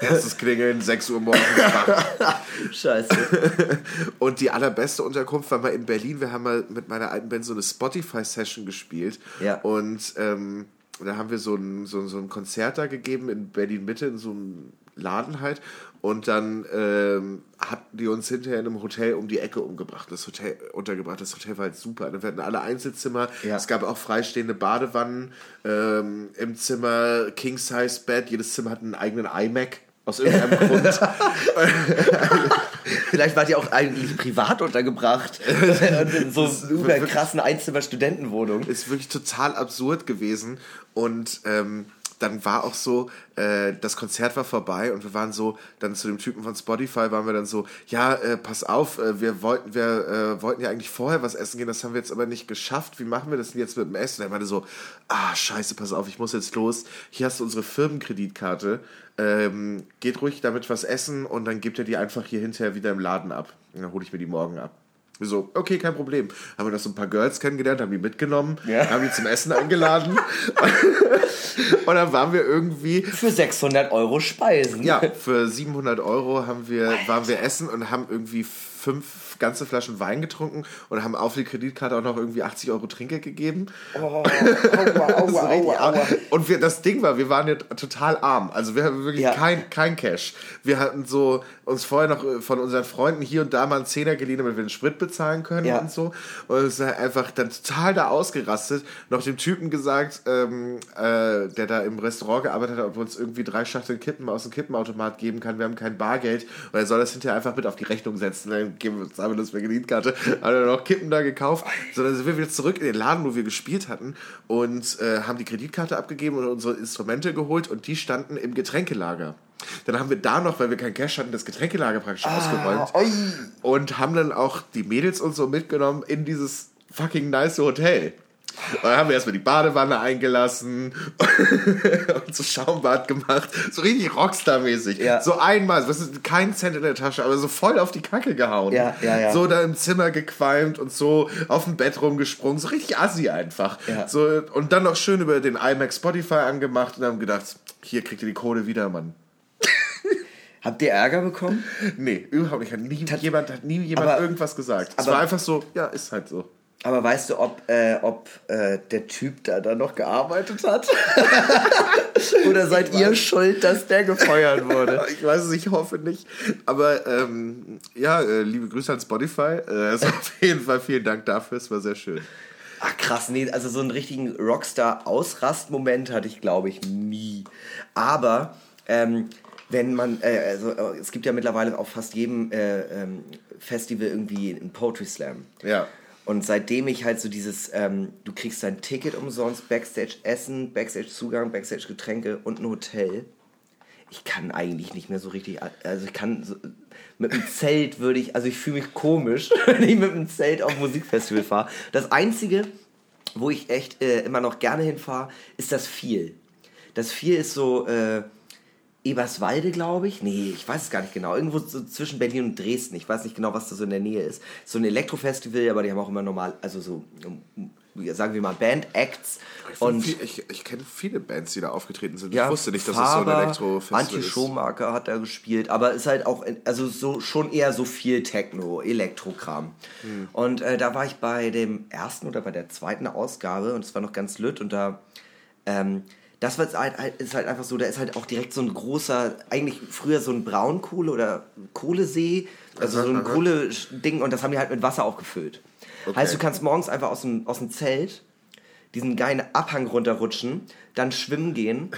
erstes Klingeln, 6 Uhr morgens wach. (laughs) Scheiße. (laughs) Und die allerbeste Unterkunft war mal in Berlin. Wir haben mal mit meiner alten Band so eine Spotify-Session gespielt. Ja. Und ähm, da haben wir so ein, so, so ein Konzert da gegeben in Berlin-Mitte, in so einem Laden halt. Und dann ähm, hatten die uns hinterher in einem Hotel um die Ecke umgebracht, das Hotel untergebracht. Das Hotel war halt super. Wir hatten alle Einzelzimmer. Ja. Es gab auch freistehende Badewannen ähm, im Zimmer, King-Size-Bett. Jedes Zimmer hat einen eigenen iMac. Aus irgendeinem (laughs) Grund. (laughs) Vielleicht wart ihr auch eigentlich privat untergebracht. (laughs) (laughs) Und in so super krassen Einzimmer-Studentenwohnung. ist wirklich total absurd gewesen. Und ähm, dann war auch so, äh, das Konzert war vorbei und wir waren so, dann zu dem Typen von Spotify waren wir dann so, ja, äh, pass auf, äh, wir wollten, wir äh, wollten ja eigentlich vorher was essen gehen, das haben wir jetzt aber nicht geschafft. Wie machen wir das denn jetzt mit dem Essen? Er meinte so, ah, scheiße, pass auf, ich muss jetzt los. Hier hast du unsere Firmenkreditkarte. Ähm, geht ruhig damit was essen und dann gibt er die einfach hier hinterher wieder im Laden ab. Und dann hole ich mir die morgen ab. So, okay, kein Problem. Haben wir noch so ein paar Girls kennengelernt, haben die mitgenommen, Ja. haben die zum Essen eingeladen. (laughs) und dann waren wir irgendwie, Für 600 Euro Speisen. ja, für 700 Euro haben wir, waren wir essen und haben irgendwie fünf ganze Flaschen Wein getrunken und haben auf die Kreditkarte auch noch irgendwie 80 Euro Trinkgeld gegeben. Oh, aua, aua, (laughs) aua, aua. Und wir, das Ding war, wir waren ja total arm. Also wir hatten wirklich Ja. kein, kein Cash. Wir hatten so uns vorher noch äh, von unseren Freunden hier und da mal einen Zehner geliehen, damit wir den Sprit bezahlen können Ja. und so. Und es war einfach dann total da ausgerastet. Noch dem Typen gesagt, ähm, äh, der da im Restaurant gearbeitet hat, ob er uns irgendwie drei Schachteln Kippen aus dem Kippenautomat geben kann. Wir haben kein Bargeld. Und er soll das hinterher einfach mit auf die Rechnung setzen. Dann geben wir, zahlen wir das per Kreditkarte. Hat er noch Kippen da gekauft. So, dann sind wir wieder zurück in den Laden, wo wir gespielt hatten und äh, haben die Kreditkarte abgegeben und unsere Instrumente geholt und die standen im Getränkelager. Dann haben wir da noch, weil wir kein Cash hatten, das Getränkelager praktisch ausgeräumt und haben dann auch die Mädels und so mitgenommen in dieses fucking nice Hotel. Und dann haben wir erstmal die Badewanne eingelassen (laughs) und so Schaumbad gemacht. So richtig Rockstar-mäßig. Ja. So einmal, was ist, kein Cent in der Tasche, aber so voll auf die Kacke gehauen. Ja, ja, ja. So da im Zimmer gequalmt und so auf dem Bett rumgesprungen. So richtig assi einfach. Ja. So, und dann noch schön über den iMac Spotify angemacht und haben gedacht, hier kriegt ihr die Kohle wieder, Mann. (laughs) Habt ihr Ärger bekommen? Nee, überhaupt nicht. Hat nie jemand, hat nie jemand Aber- irgendwas gesagt. Es aber- war einfach so, ja, ist halt so. Aber weißt du, ob, äh, ob äh, der Typ da dann noch gearbeitet hat? (laughs) Oder seid ihr schuld, dass der gefeuert wurde? (laughs) Ich weiß es, ich hoffe nicht. Aber ähm, ja, äh, liebe Grüße an Spotify. Äh, also (laughs) auf jeden Fall vielen Dank dafür, es war sehr schön. Ach krass, nee, also so einen richtigen Rockstar-Ausrast-Moment hatte ich, glaube ich, nie. Aber ähm, wenn man, äh, also äh, es gibt ja mittlerweile auf fast jedem äh, ähm, Festival irgendwie einen Poetry Slam. Ja. Und seitdem ich halt so dieses, ähm, du kriegst dein Ticket umsonst, Backstage Essen, Backstage Zugang, Backstage Getränke und ein Hotel. Ich kann eigentlich nicht mehr so richtig, also ich kann so, mit dem Zelt würde ich, also ich fühle mich komisch, (laughs) wenn ich mit dem Zelt auf Musikfestival fahre. Das Einzige, wo ich echt äh, immer noch gerne hinfahre, ist das Viel. Das Viel ist so, äh, Eberswalde, glaube ich. Nee, ich weiß es gar nicht genau. Irgendwo so zwischen Berlin und Dresden. Ich weiß nicht genau, was da so in der Nähe ist. So ein Elektrofestival, aber die haben auch immer normal, also so, um, sagen wir mal, Band-Acts. Ich, Und viel, ich, ich kenne viele Bands, die da aufgetreten sind. ja, ich wusste nicht, dass Faber, es so ein Elektro-Festival Antje ist. Schomaker hat da gespielt, aber ist halt auch, also so schon eher so viel Techno, Elektrokram. Hm. Und äh, da war ich bei dem ersten oder bei der zweiten Ausgabe und es war noch ganz lütt und da, ähm, das war jetzt halt, halt- ist halt einfach so, da ist halt auch direkt so ein großer, eigentlich früher so ein Braunkohle- oder Kohlesee, also so ein aha. Kohle-Ding und das haben die halt mit Wasser aufgefüllt. Heißt, du kannst morgens einfach aus dem, aus dem Zelt diesen geilen Abhang runterrutschen, dann schwimmen gehen.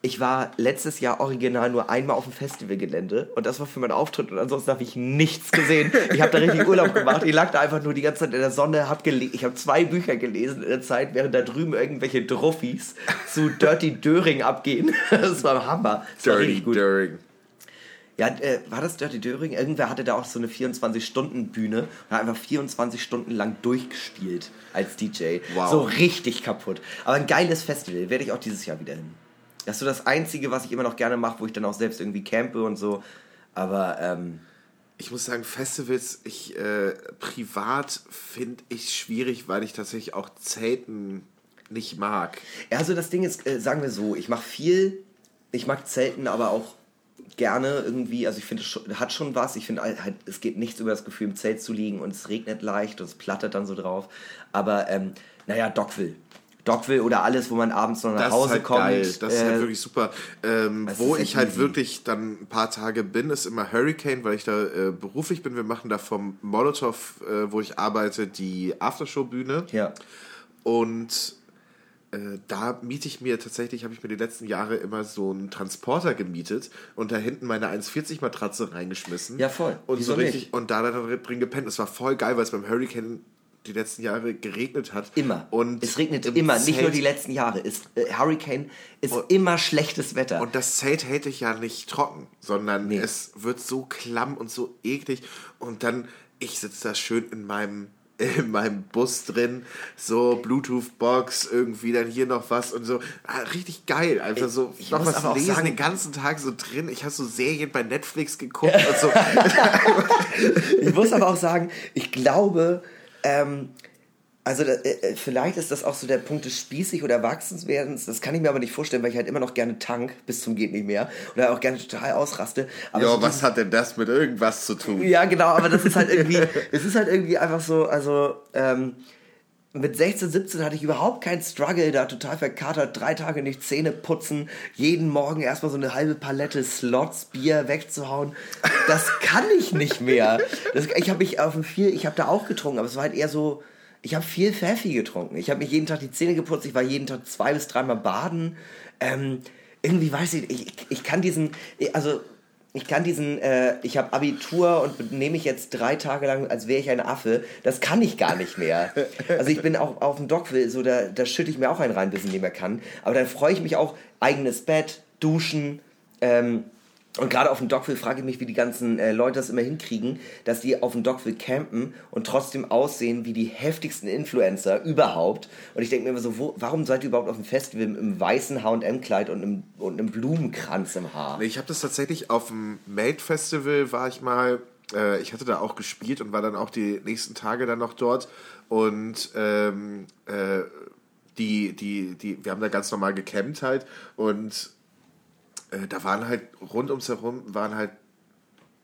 Ich war letztes Jahr original nur einmal auf dem Festivalgelände und das war für meinen Auftritt und ansonsten habe ich nichts gesehen. Ich habe da richtig Urlaub gemacht. Ich lag da einfach nur die ganze Zeit in der Sonne, hab ich habe zwei Bücher gelesen in der Zeit, während da drüben irgendwelche Druffis zu Dirty Döring abgehen. (laughs) Das war Hammer. Das war Dirty gut. During. Ja, äh, war das Dirty Döring? Irgendwer hatte da auch so eine 24-Stunden-Bühne und hat einfach 24 Stunden lang durchgespielt als DJ. Wow. So richtig kaputt. Aber ein geiles Festival, werde ich auch dieses Jahr wieder hin. Das ist so das Einzige, was ich immer noch gerne mache, wo ich dann auch selbst irgendwie campe und so. Aber, ähm, Ich muss sagen, Festivals, ich äh, privat finde ich schwierig, weil ich tatsächlich auch Zelten nicht mag. ja, also das Ding ist, äh, sagen wir so, ich mache viel, ich mag Zelten, aber auch gerne irgendwie, also ich finde, es hat schon was. Ich finde halt, es geht nichts über das Gefühl, im Zelt zu liegen und es regnet leicht und es plattert dann so drauf. Aber, ähm, naja, Dockville. Dockville oder alles, wo man abends noch nach Das Hause ist halt kommt. geil. Das ist äh, halt wirklich super. Ähm, wo ist ich halt easy. wirklich dann ein paar Tage bin, ist immer Hurricane, weil ich da äh, beruflich bin. Wir machen da vom Molotow, äh, wo ich arbeite, die Aftershow-Bühne. Ja. Und äh, da miete ich mir tatsächlich, habe ich mir die letzten Jahre immer so einen Transporter gemietet und da hinten meine 1,40 Matratze reingeschmissen. Ja, voll. Und Wieso so richtig nicht? und da dann drin gepennt. Das war voll geil, weil es beim Hurricane die letzten Jahre geregnet hat. Immer. Und es regnet im immer, nicht nur Zelt- die letzten Jahre. Es, äh, Hurricane ist Und- immer schlechtes Wetter. Und das Zelt hält dich ja nicht trocken, sondern Nee. es wird so klamm und so eklig. Und dann, ich sitze da schön in meinem, (laughs) in meinem Bus drin, so Bluetooth-Box, irgendwie dann hier noch was und so. Ah, richtig geil. Einfach so ich noch muss was lesen, sagen- den ganzen Tag so drin. Ich habe so Serien bei Netflix geguckt und so. (laughs) Ich muss aber auch sagen, ich glaube, ähm, also da, äh, äh, vielleicht ist das auch so der Punkt des spießig oder Erwachsenswerdens. Das kann ich mir aber nicht vorstellen, weil ich halt immer noch gerne tank bis zum geht nicht mehr oder auch gerne total ausraste. Aber so was hat denn das mit irgendwas zu tun? Ja, genau, aber das ist halt irgendwie, (laughs) es ist halt irgendwie einfach so, also ähm, mit 16, 17 hatte ich überhaupt keinen Struggle, da total verkatert, drei Tage nicht Zähne putzen, jeden Morgen erstmal so eine halbe Palette Slots Bier wegzuhauen. Das kann ich nicht mehr. Das, ich habe mich auf dem viel, ich habe da auch getrunken, aber es war halt eher so, ich habe viel Pfeffi getrunken. Ich habe mich jeden Tag die Zähne geputzt, ich war jeden Tag zwei bis dreimal baden. Ähm, irgendwie weiß ich, ich, ich kann diesen, also ich kann diesen, äh, ich habe Abitur und nehme mich jetzt drei Tage lang, als wäre ich ein Affe. Das kann ich gar nicht mehr. Also ich bin auch auf dem Dockville, so da, da schütte ich mir auch einen rein, bis ich nicht mehr kann. Aber dann freue ich mich auch, eigenes Bett, duschen. Ähm, und gerade auf dem Dockville frage ich mich, wie die ganzen äh, Leute das immer hinkriegen, dass die auf dem Dockville campen und trotzdem aussehen wie die heftigsten Influencer überhaupt. Und ich denke mir immer so, wo, warum seid ihr überhaupt auf dem Festival im weißen H&M-Kleid und einem, und einem Blumenkranz im Haar? Ich habe das tatsächlich auf dem Made Festival war ich mal. Äh, ich hatte da auch gespielt und war dann auch die nächsten Tage dann noch dort. Und ähm, äh, die, die, die, wir haben da ganz normal gecampt halt. Und äh, da waren halt rund ums herum waren halt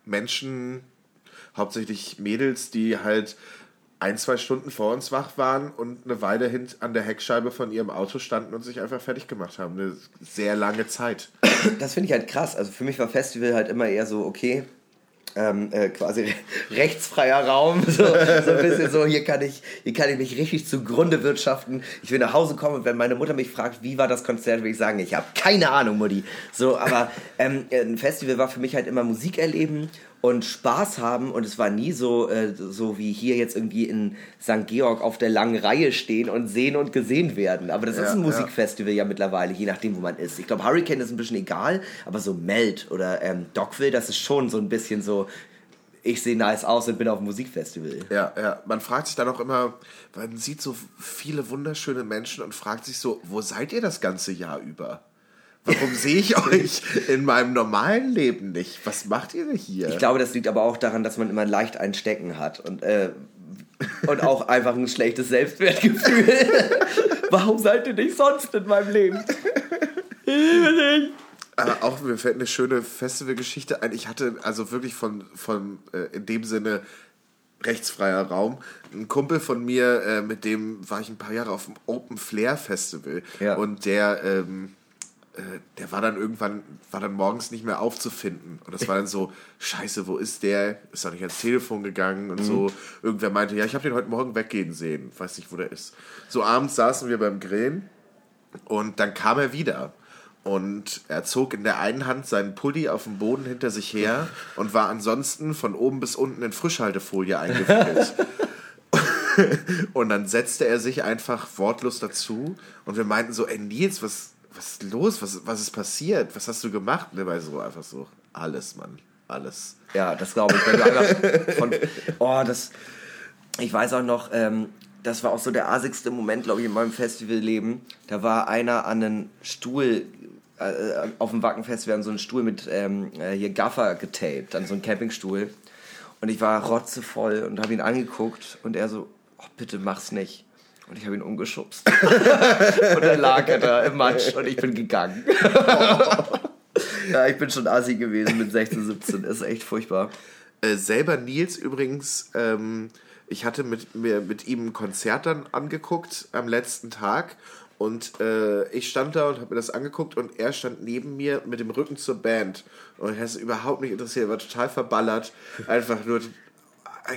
Menschen, hauptsächlich Mädels, die halt ein, zwei Stunden vor uns wach waren und eine Weile hint an der Heckscheibe von ihrem Auto standen und sich einfach fertig gemacht haben. Eine sehr lange Zeit. das finde ich halt krass. Also für mich war Festival halt immer eher so, okay, ähm, äh, quasi re (laughs) rechtsfreier Raum. (laughs) So, so ein bisschen so, hier kann, ich, hier kann ich mich richtig zugrunde wirtschaften. Ich will nach Hause kommen und wenn meine Mutter mich fragt, wie war das Konzert, will ich sagen, ich habe keine Ahnung, Mutti. So, aber ähm, ein Festival war für mich halt immer Musik erleben und Spaß haben und es war nie so, äh, so wie hier jetzt irgendwie in St. Georg auf der langen Reihe stehen und sehen und gesehen werden. Aber das Ja, ist ein ja. Musikfestival ja mittlerweile, je nachdem, wo man ist. Ich glaube, Hurricane ist ein bisschen egal, aber so Melt oder ähm, Dogville, das ist schon so ein bisschen so, ich sehe nice aus und bin auf dem Musikfestival. Ja, ja. Man fragt sich dann auch immer, man sieht so viele wunderschöne Menschen und fragt sich so, wo seid ihr das ganze Jahr über? Warum sehe ich euch in meinem normalen Leben nicht? Was macht ihr hier? Ich glaube, das liegt aber auch daran, dass man immer leicht ein Stecken hat und, äh, und auch einfach ein schlechtes Selbstwertgefühl. (laughs) Warum seid ihr nicht sonst in meinem Leben? Aber auch mir fällt eine schöne Festivalgeschichte ein. Ich hatte also wirklich von, von äh, in dem Sinne rechtsfreier Raum. Ein Kumpel von mir, äh, mit dem war ich ein paar Jahre auf dem Open Flair Festival. Ja. Und der, ähm, äh, der war dann irgendwann, war dann morgens nicht mehr aufzufinden. Und das war dann so, scheiße, wo ist der? Ist doch nicht ans Telefon gegangen und so. Irgendwer meinte, ja, ich habe den heute Morgen weggehen sehen. Weiß nicht, wo der ist. So abends saßen wir beim Grillen und dann kam er wieder. Und er zog in der einen Hand seinen Pulli auf dem Boden hinter sich her und war ansonsten von oben bis unten in Frischhaltefolie eingewickelt. (laughs) und dann setzte er sich einfach wortlos dazu und wir meinten so, ey Nils, was, was ist los? Was, was ist passiert? Was hast du gemacht? Er war so einfach so, alles, Mann, alles. Ja, das glaube ich. Wenn du einfach von, oh, das, ich weiß auch noch, ähm, das war auch so der asigste Moment, glaube ich, in meinem Festivalleben. Da war einer an einen Stuhl, äh, auf dem Wacken-Festival, an so einen Stuhl mit ähm, äh, hier Gaffer getaped, an so einen Campingstuhl. Und ich war rotzevoll und habe ihn angeguckt und er so, oh, bitte mach's nicht. Und ich habe ihn umgeschubst. (laughs) und dann lag er da im Matsch und ich bin gegangen. (laughs) ja, ich bin schon assi gewesen mit 16, 17. Das ist echt furchtbar. Äh, selber Nils übrigens, ähm, ich hatte mit, mir, mit ihm ein Konzert dann angeguckt am letzten Tag und äh, ich stand da und habe mir das angeguckt und er stand neben mir mit dem Rücken zur Band und er ist überhaupt nicht interessiert, er war total verballert, einfach nur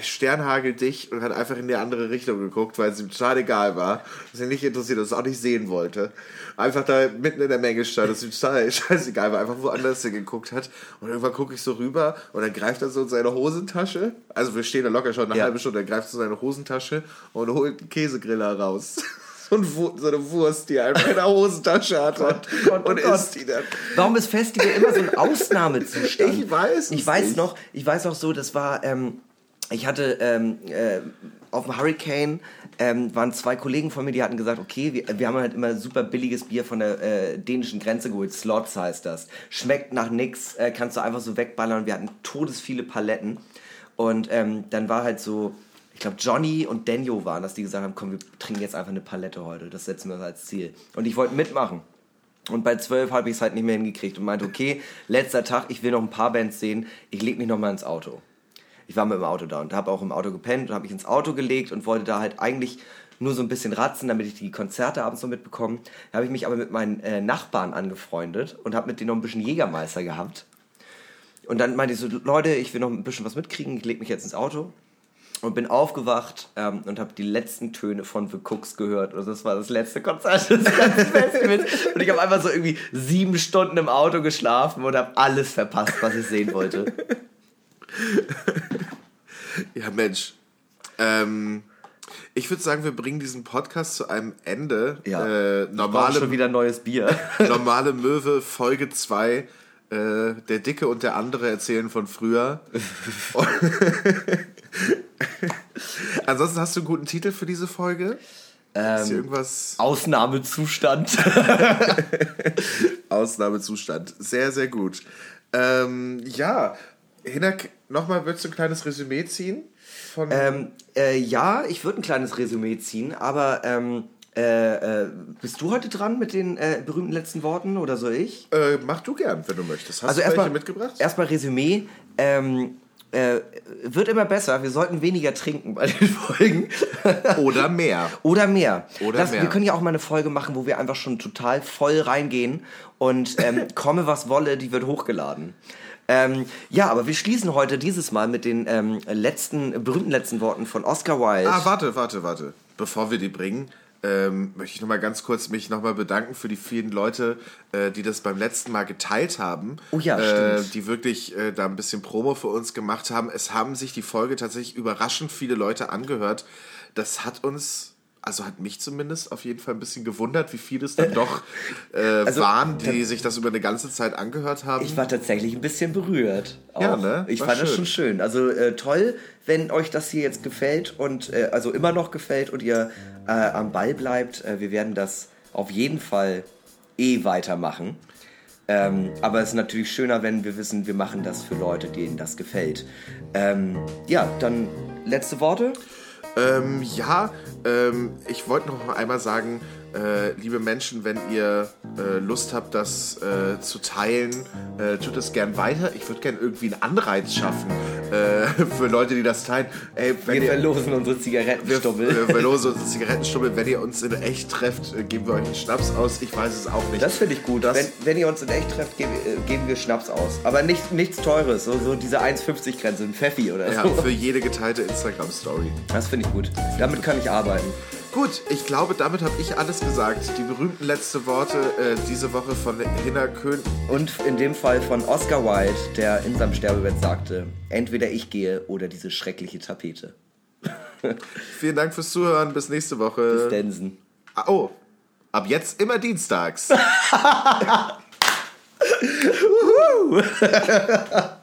Sternhagel dich und hat einfach in die andere Richtung geguckt, weil es ihm total egal war, dass er nicht interessiert, dass er auch nicht sehen wollte. Einfach da mitten in der Menge stand, dass ihm total (laughs) scheißegal war, einfach woanders hingeguckt hat. Und irgendwann gucke ich so rüber und dann greift er so in seine Hosentasche. Also wir stehen da locker schon eine Ja. halbe Stunde, er greift so in seine Hosentasche und holt einen Käsegriller raus. (laughs) So, ein so eine Wurst, die er einfach in der Hosentasche hatte. Gott, Gott, und Gott. isst die dann. Warum ist Festival immer so ein (laughs) Ausnahmezustand? Ich weiß es Ich weiß nicht. noch, ich weiß noch so, das war, ähm, ich hatte ähm, äh, auf dem Hurricane ähm, waren zwei Kollegen von mir, die hatten gesagt, okay, wir, wir haben halt immer super billiges Bier von der äh, dänischen Grenze geholt, Slots heißt das. Schmeckt nach nix, äh, kannst du einfach so wegballern. Wir hatten todesviele Paletten und ähm, dann war halt so, ich glaube Johnny und Daniel waren das, die gesagt haben, komm, wir trinken jetzt einfach eine Palette heute, das setzen wir als Ziel. Und ich wollte mitmachen. Und bei 12 habe ich es halt nicht mehr hingekriegt und meinte, okay, letzter Tag, ich will noch ein paar Bands sehen, ich leg mich noch mal ins Auto. Ich war mit dem Auto da und habe auch im Auto gepennt und habe mich ins Auto gelegt und wollte da halt eigentlich nur so ein bisschen ratzen, damit ich die Konzerte abends noch mitbekomme. Da habe ich mich aber mit meinen äh, Nachbarn angefreundet und habe mit denen noch ein bisschen Jägermeister gehabt. Und dann meinte ich so, Leute, ich will noch ein bisschen was mitkriegen, ich lege mich jetzt ins Auto. Und bin aufgewacht ähm, und habe die letzten Töne von The Cooks gehört. Und das war das letzte Konzert des ganzen Festivals. Und ich habe einfach so irgendwie sieben Stunden im Auto geschlafen und habe alles verpasst, was ich sehen wollte. (laughs) Ja, Mensch. Ähm, ich würde sagen, wir bringen diesen Podcast zu einem Ende. Ja. Äh, normale, schon wieder neues Bier. (laughs) normale Möwe, Folge 2. Äh, der Dicke und der andere erzählen von früher. (laughs) Ansonsten hast du einen guten Titel für diese Folge? Ist hier irgendwas Ausnahmezustand. Ausnahmezustand? Sehr, sehr gut. Ähm, ja, Hinak, nochmal, würdest du ein kleines Resümee ziehen? Ähm, äh, ja, ich würde ein kleines Resümee ziehen, aber ähm, äh, äh, bist du heute dran mit den äh, berühmten letzten Worten oder soll ich? äh, mach du gern, wenn du möchtest. Hast Also du welche erstmal mitgebracht? Erstmal Resümee. Ähm, äh, wird immer besser. Wir sollten weniger trinken bei den Folgen. (laughs) Oder mehr. Oder mehr. Oder das, mehr. Wir können ja auch mal eine Folge machen, wo wir einfach schon total voll reingehen und ähm, (laughs) komme was wolle, die wird hochgeladen. Ähm, ja, aber wir schließen heute dieses Mal mit den ähm, letzten, berühmten letzten Worten von Oscar Wilde. Ah, warte, warte, warte. Bevor wir die bringen, ähm, möchte ich noch mal ganz kurz mich noch mal bedanken für die vielen Leute, äh, die das beim letzten Mal geteilt haben. Oh ja, äh, stimmt. Die wirklich äh, da ein bisschen Promo für uns gemacht haben. Es haben sich die Folge tatsächlich überraschend viele Leute angehört. Das hat uns, also hat mich zumindest auf jeden Fall ein bisschen gewundert, wie viele es dann doch (laughs) äh, Also, waren, die sich das über eine ganze Zeit angehört haben. Ich war tatsächlich ein bisschen berührt. Auch. Ja, ne? Ich War fand das schön. schon schön. Also äh, toll, wenn euch das hier jetzt gefällt und äh, also immer noch gefällt und ihr äh, am Ball bleibt. Äh, wir werden das auf jeden Fall eh weitermachen. Ähm, aber es ist natürlich schöner, wenn wir wissen, wir machen das für Leute, denen das gefällt. Ähm, ja, dann letzte Worte. Ähm, ja, ähm, ich wollte noch einmal sagen, äh, liebe Menschen, wenn ihr äh, Lust habt, das äh, zu teilen, äh, tut es gern weiter. Ich würde gern irgendwie einen Anreiz schaffen äh, (laughs) für Leute, die das teilen. Ey, wenn Wir ihr, verlosen unsere wir, Zigarettenstummel. wir (laughs) verlosen unsere Zigarettenstummel. Wenn ihr uns in echt trefft, geben wir euch einen Schnaps aus. Ich weiß es auch nicht. Das finde ich gut. Wenn, wenn ihr uns in echt trefft, geben, geben wir Schnaps aus. Aber nicht, nichts Teures, so, so diese 1,50-Grenze, ein Pfeffi oder ja, so. für jede geteilte Instagram-Story. Das finde ich gut. Damit kann ich arbeiten. Gut, ich glaube, damit habe ich alles gesagt. Die berühmten letzte Worte äh, diese Woche von Hinner Köhn. Und in dem Fall von Oscar Wilde, der in seinem Sterbebett sagte, entweder ich gehe oder diese schreckliche Tapete. (laughs) Vielen Dank fürs Zuhören. Bis nächste Woche. Densen. Ah, oh, ab jetzt immer dienstags. (laughs) (laughs)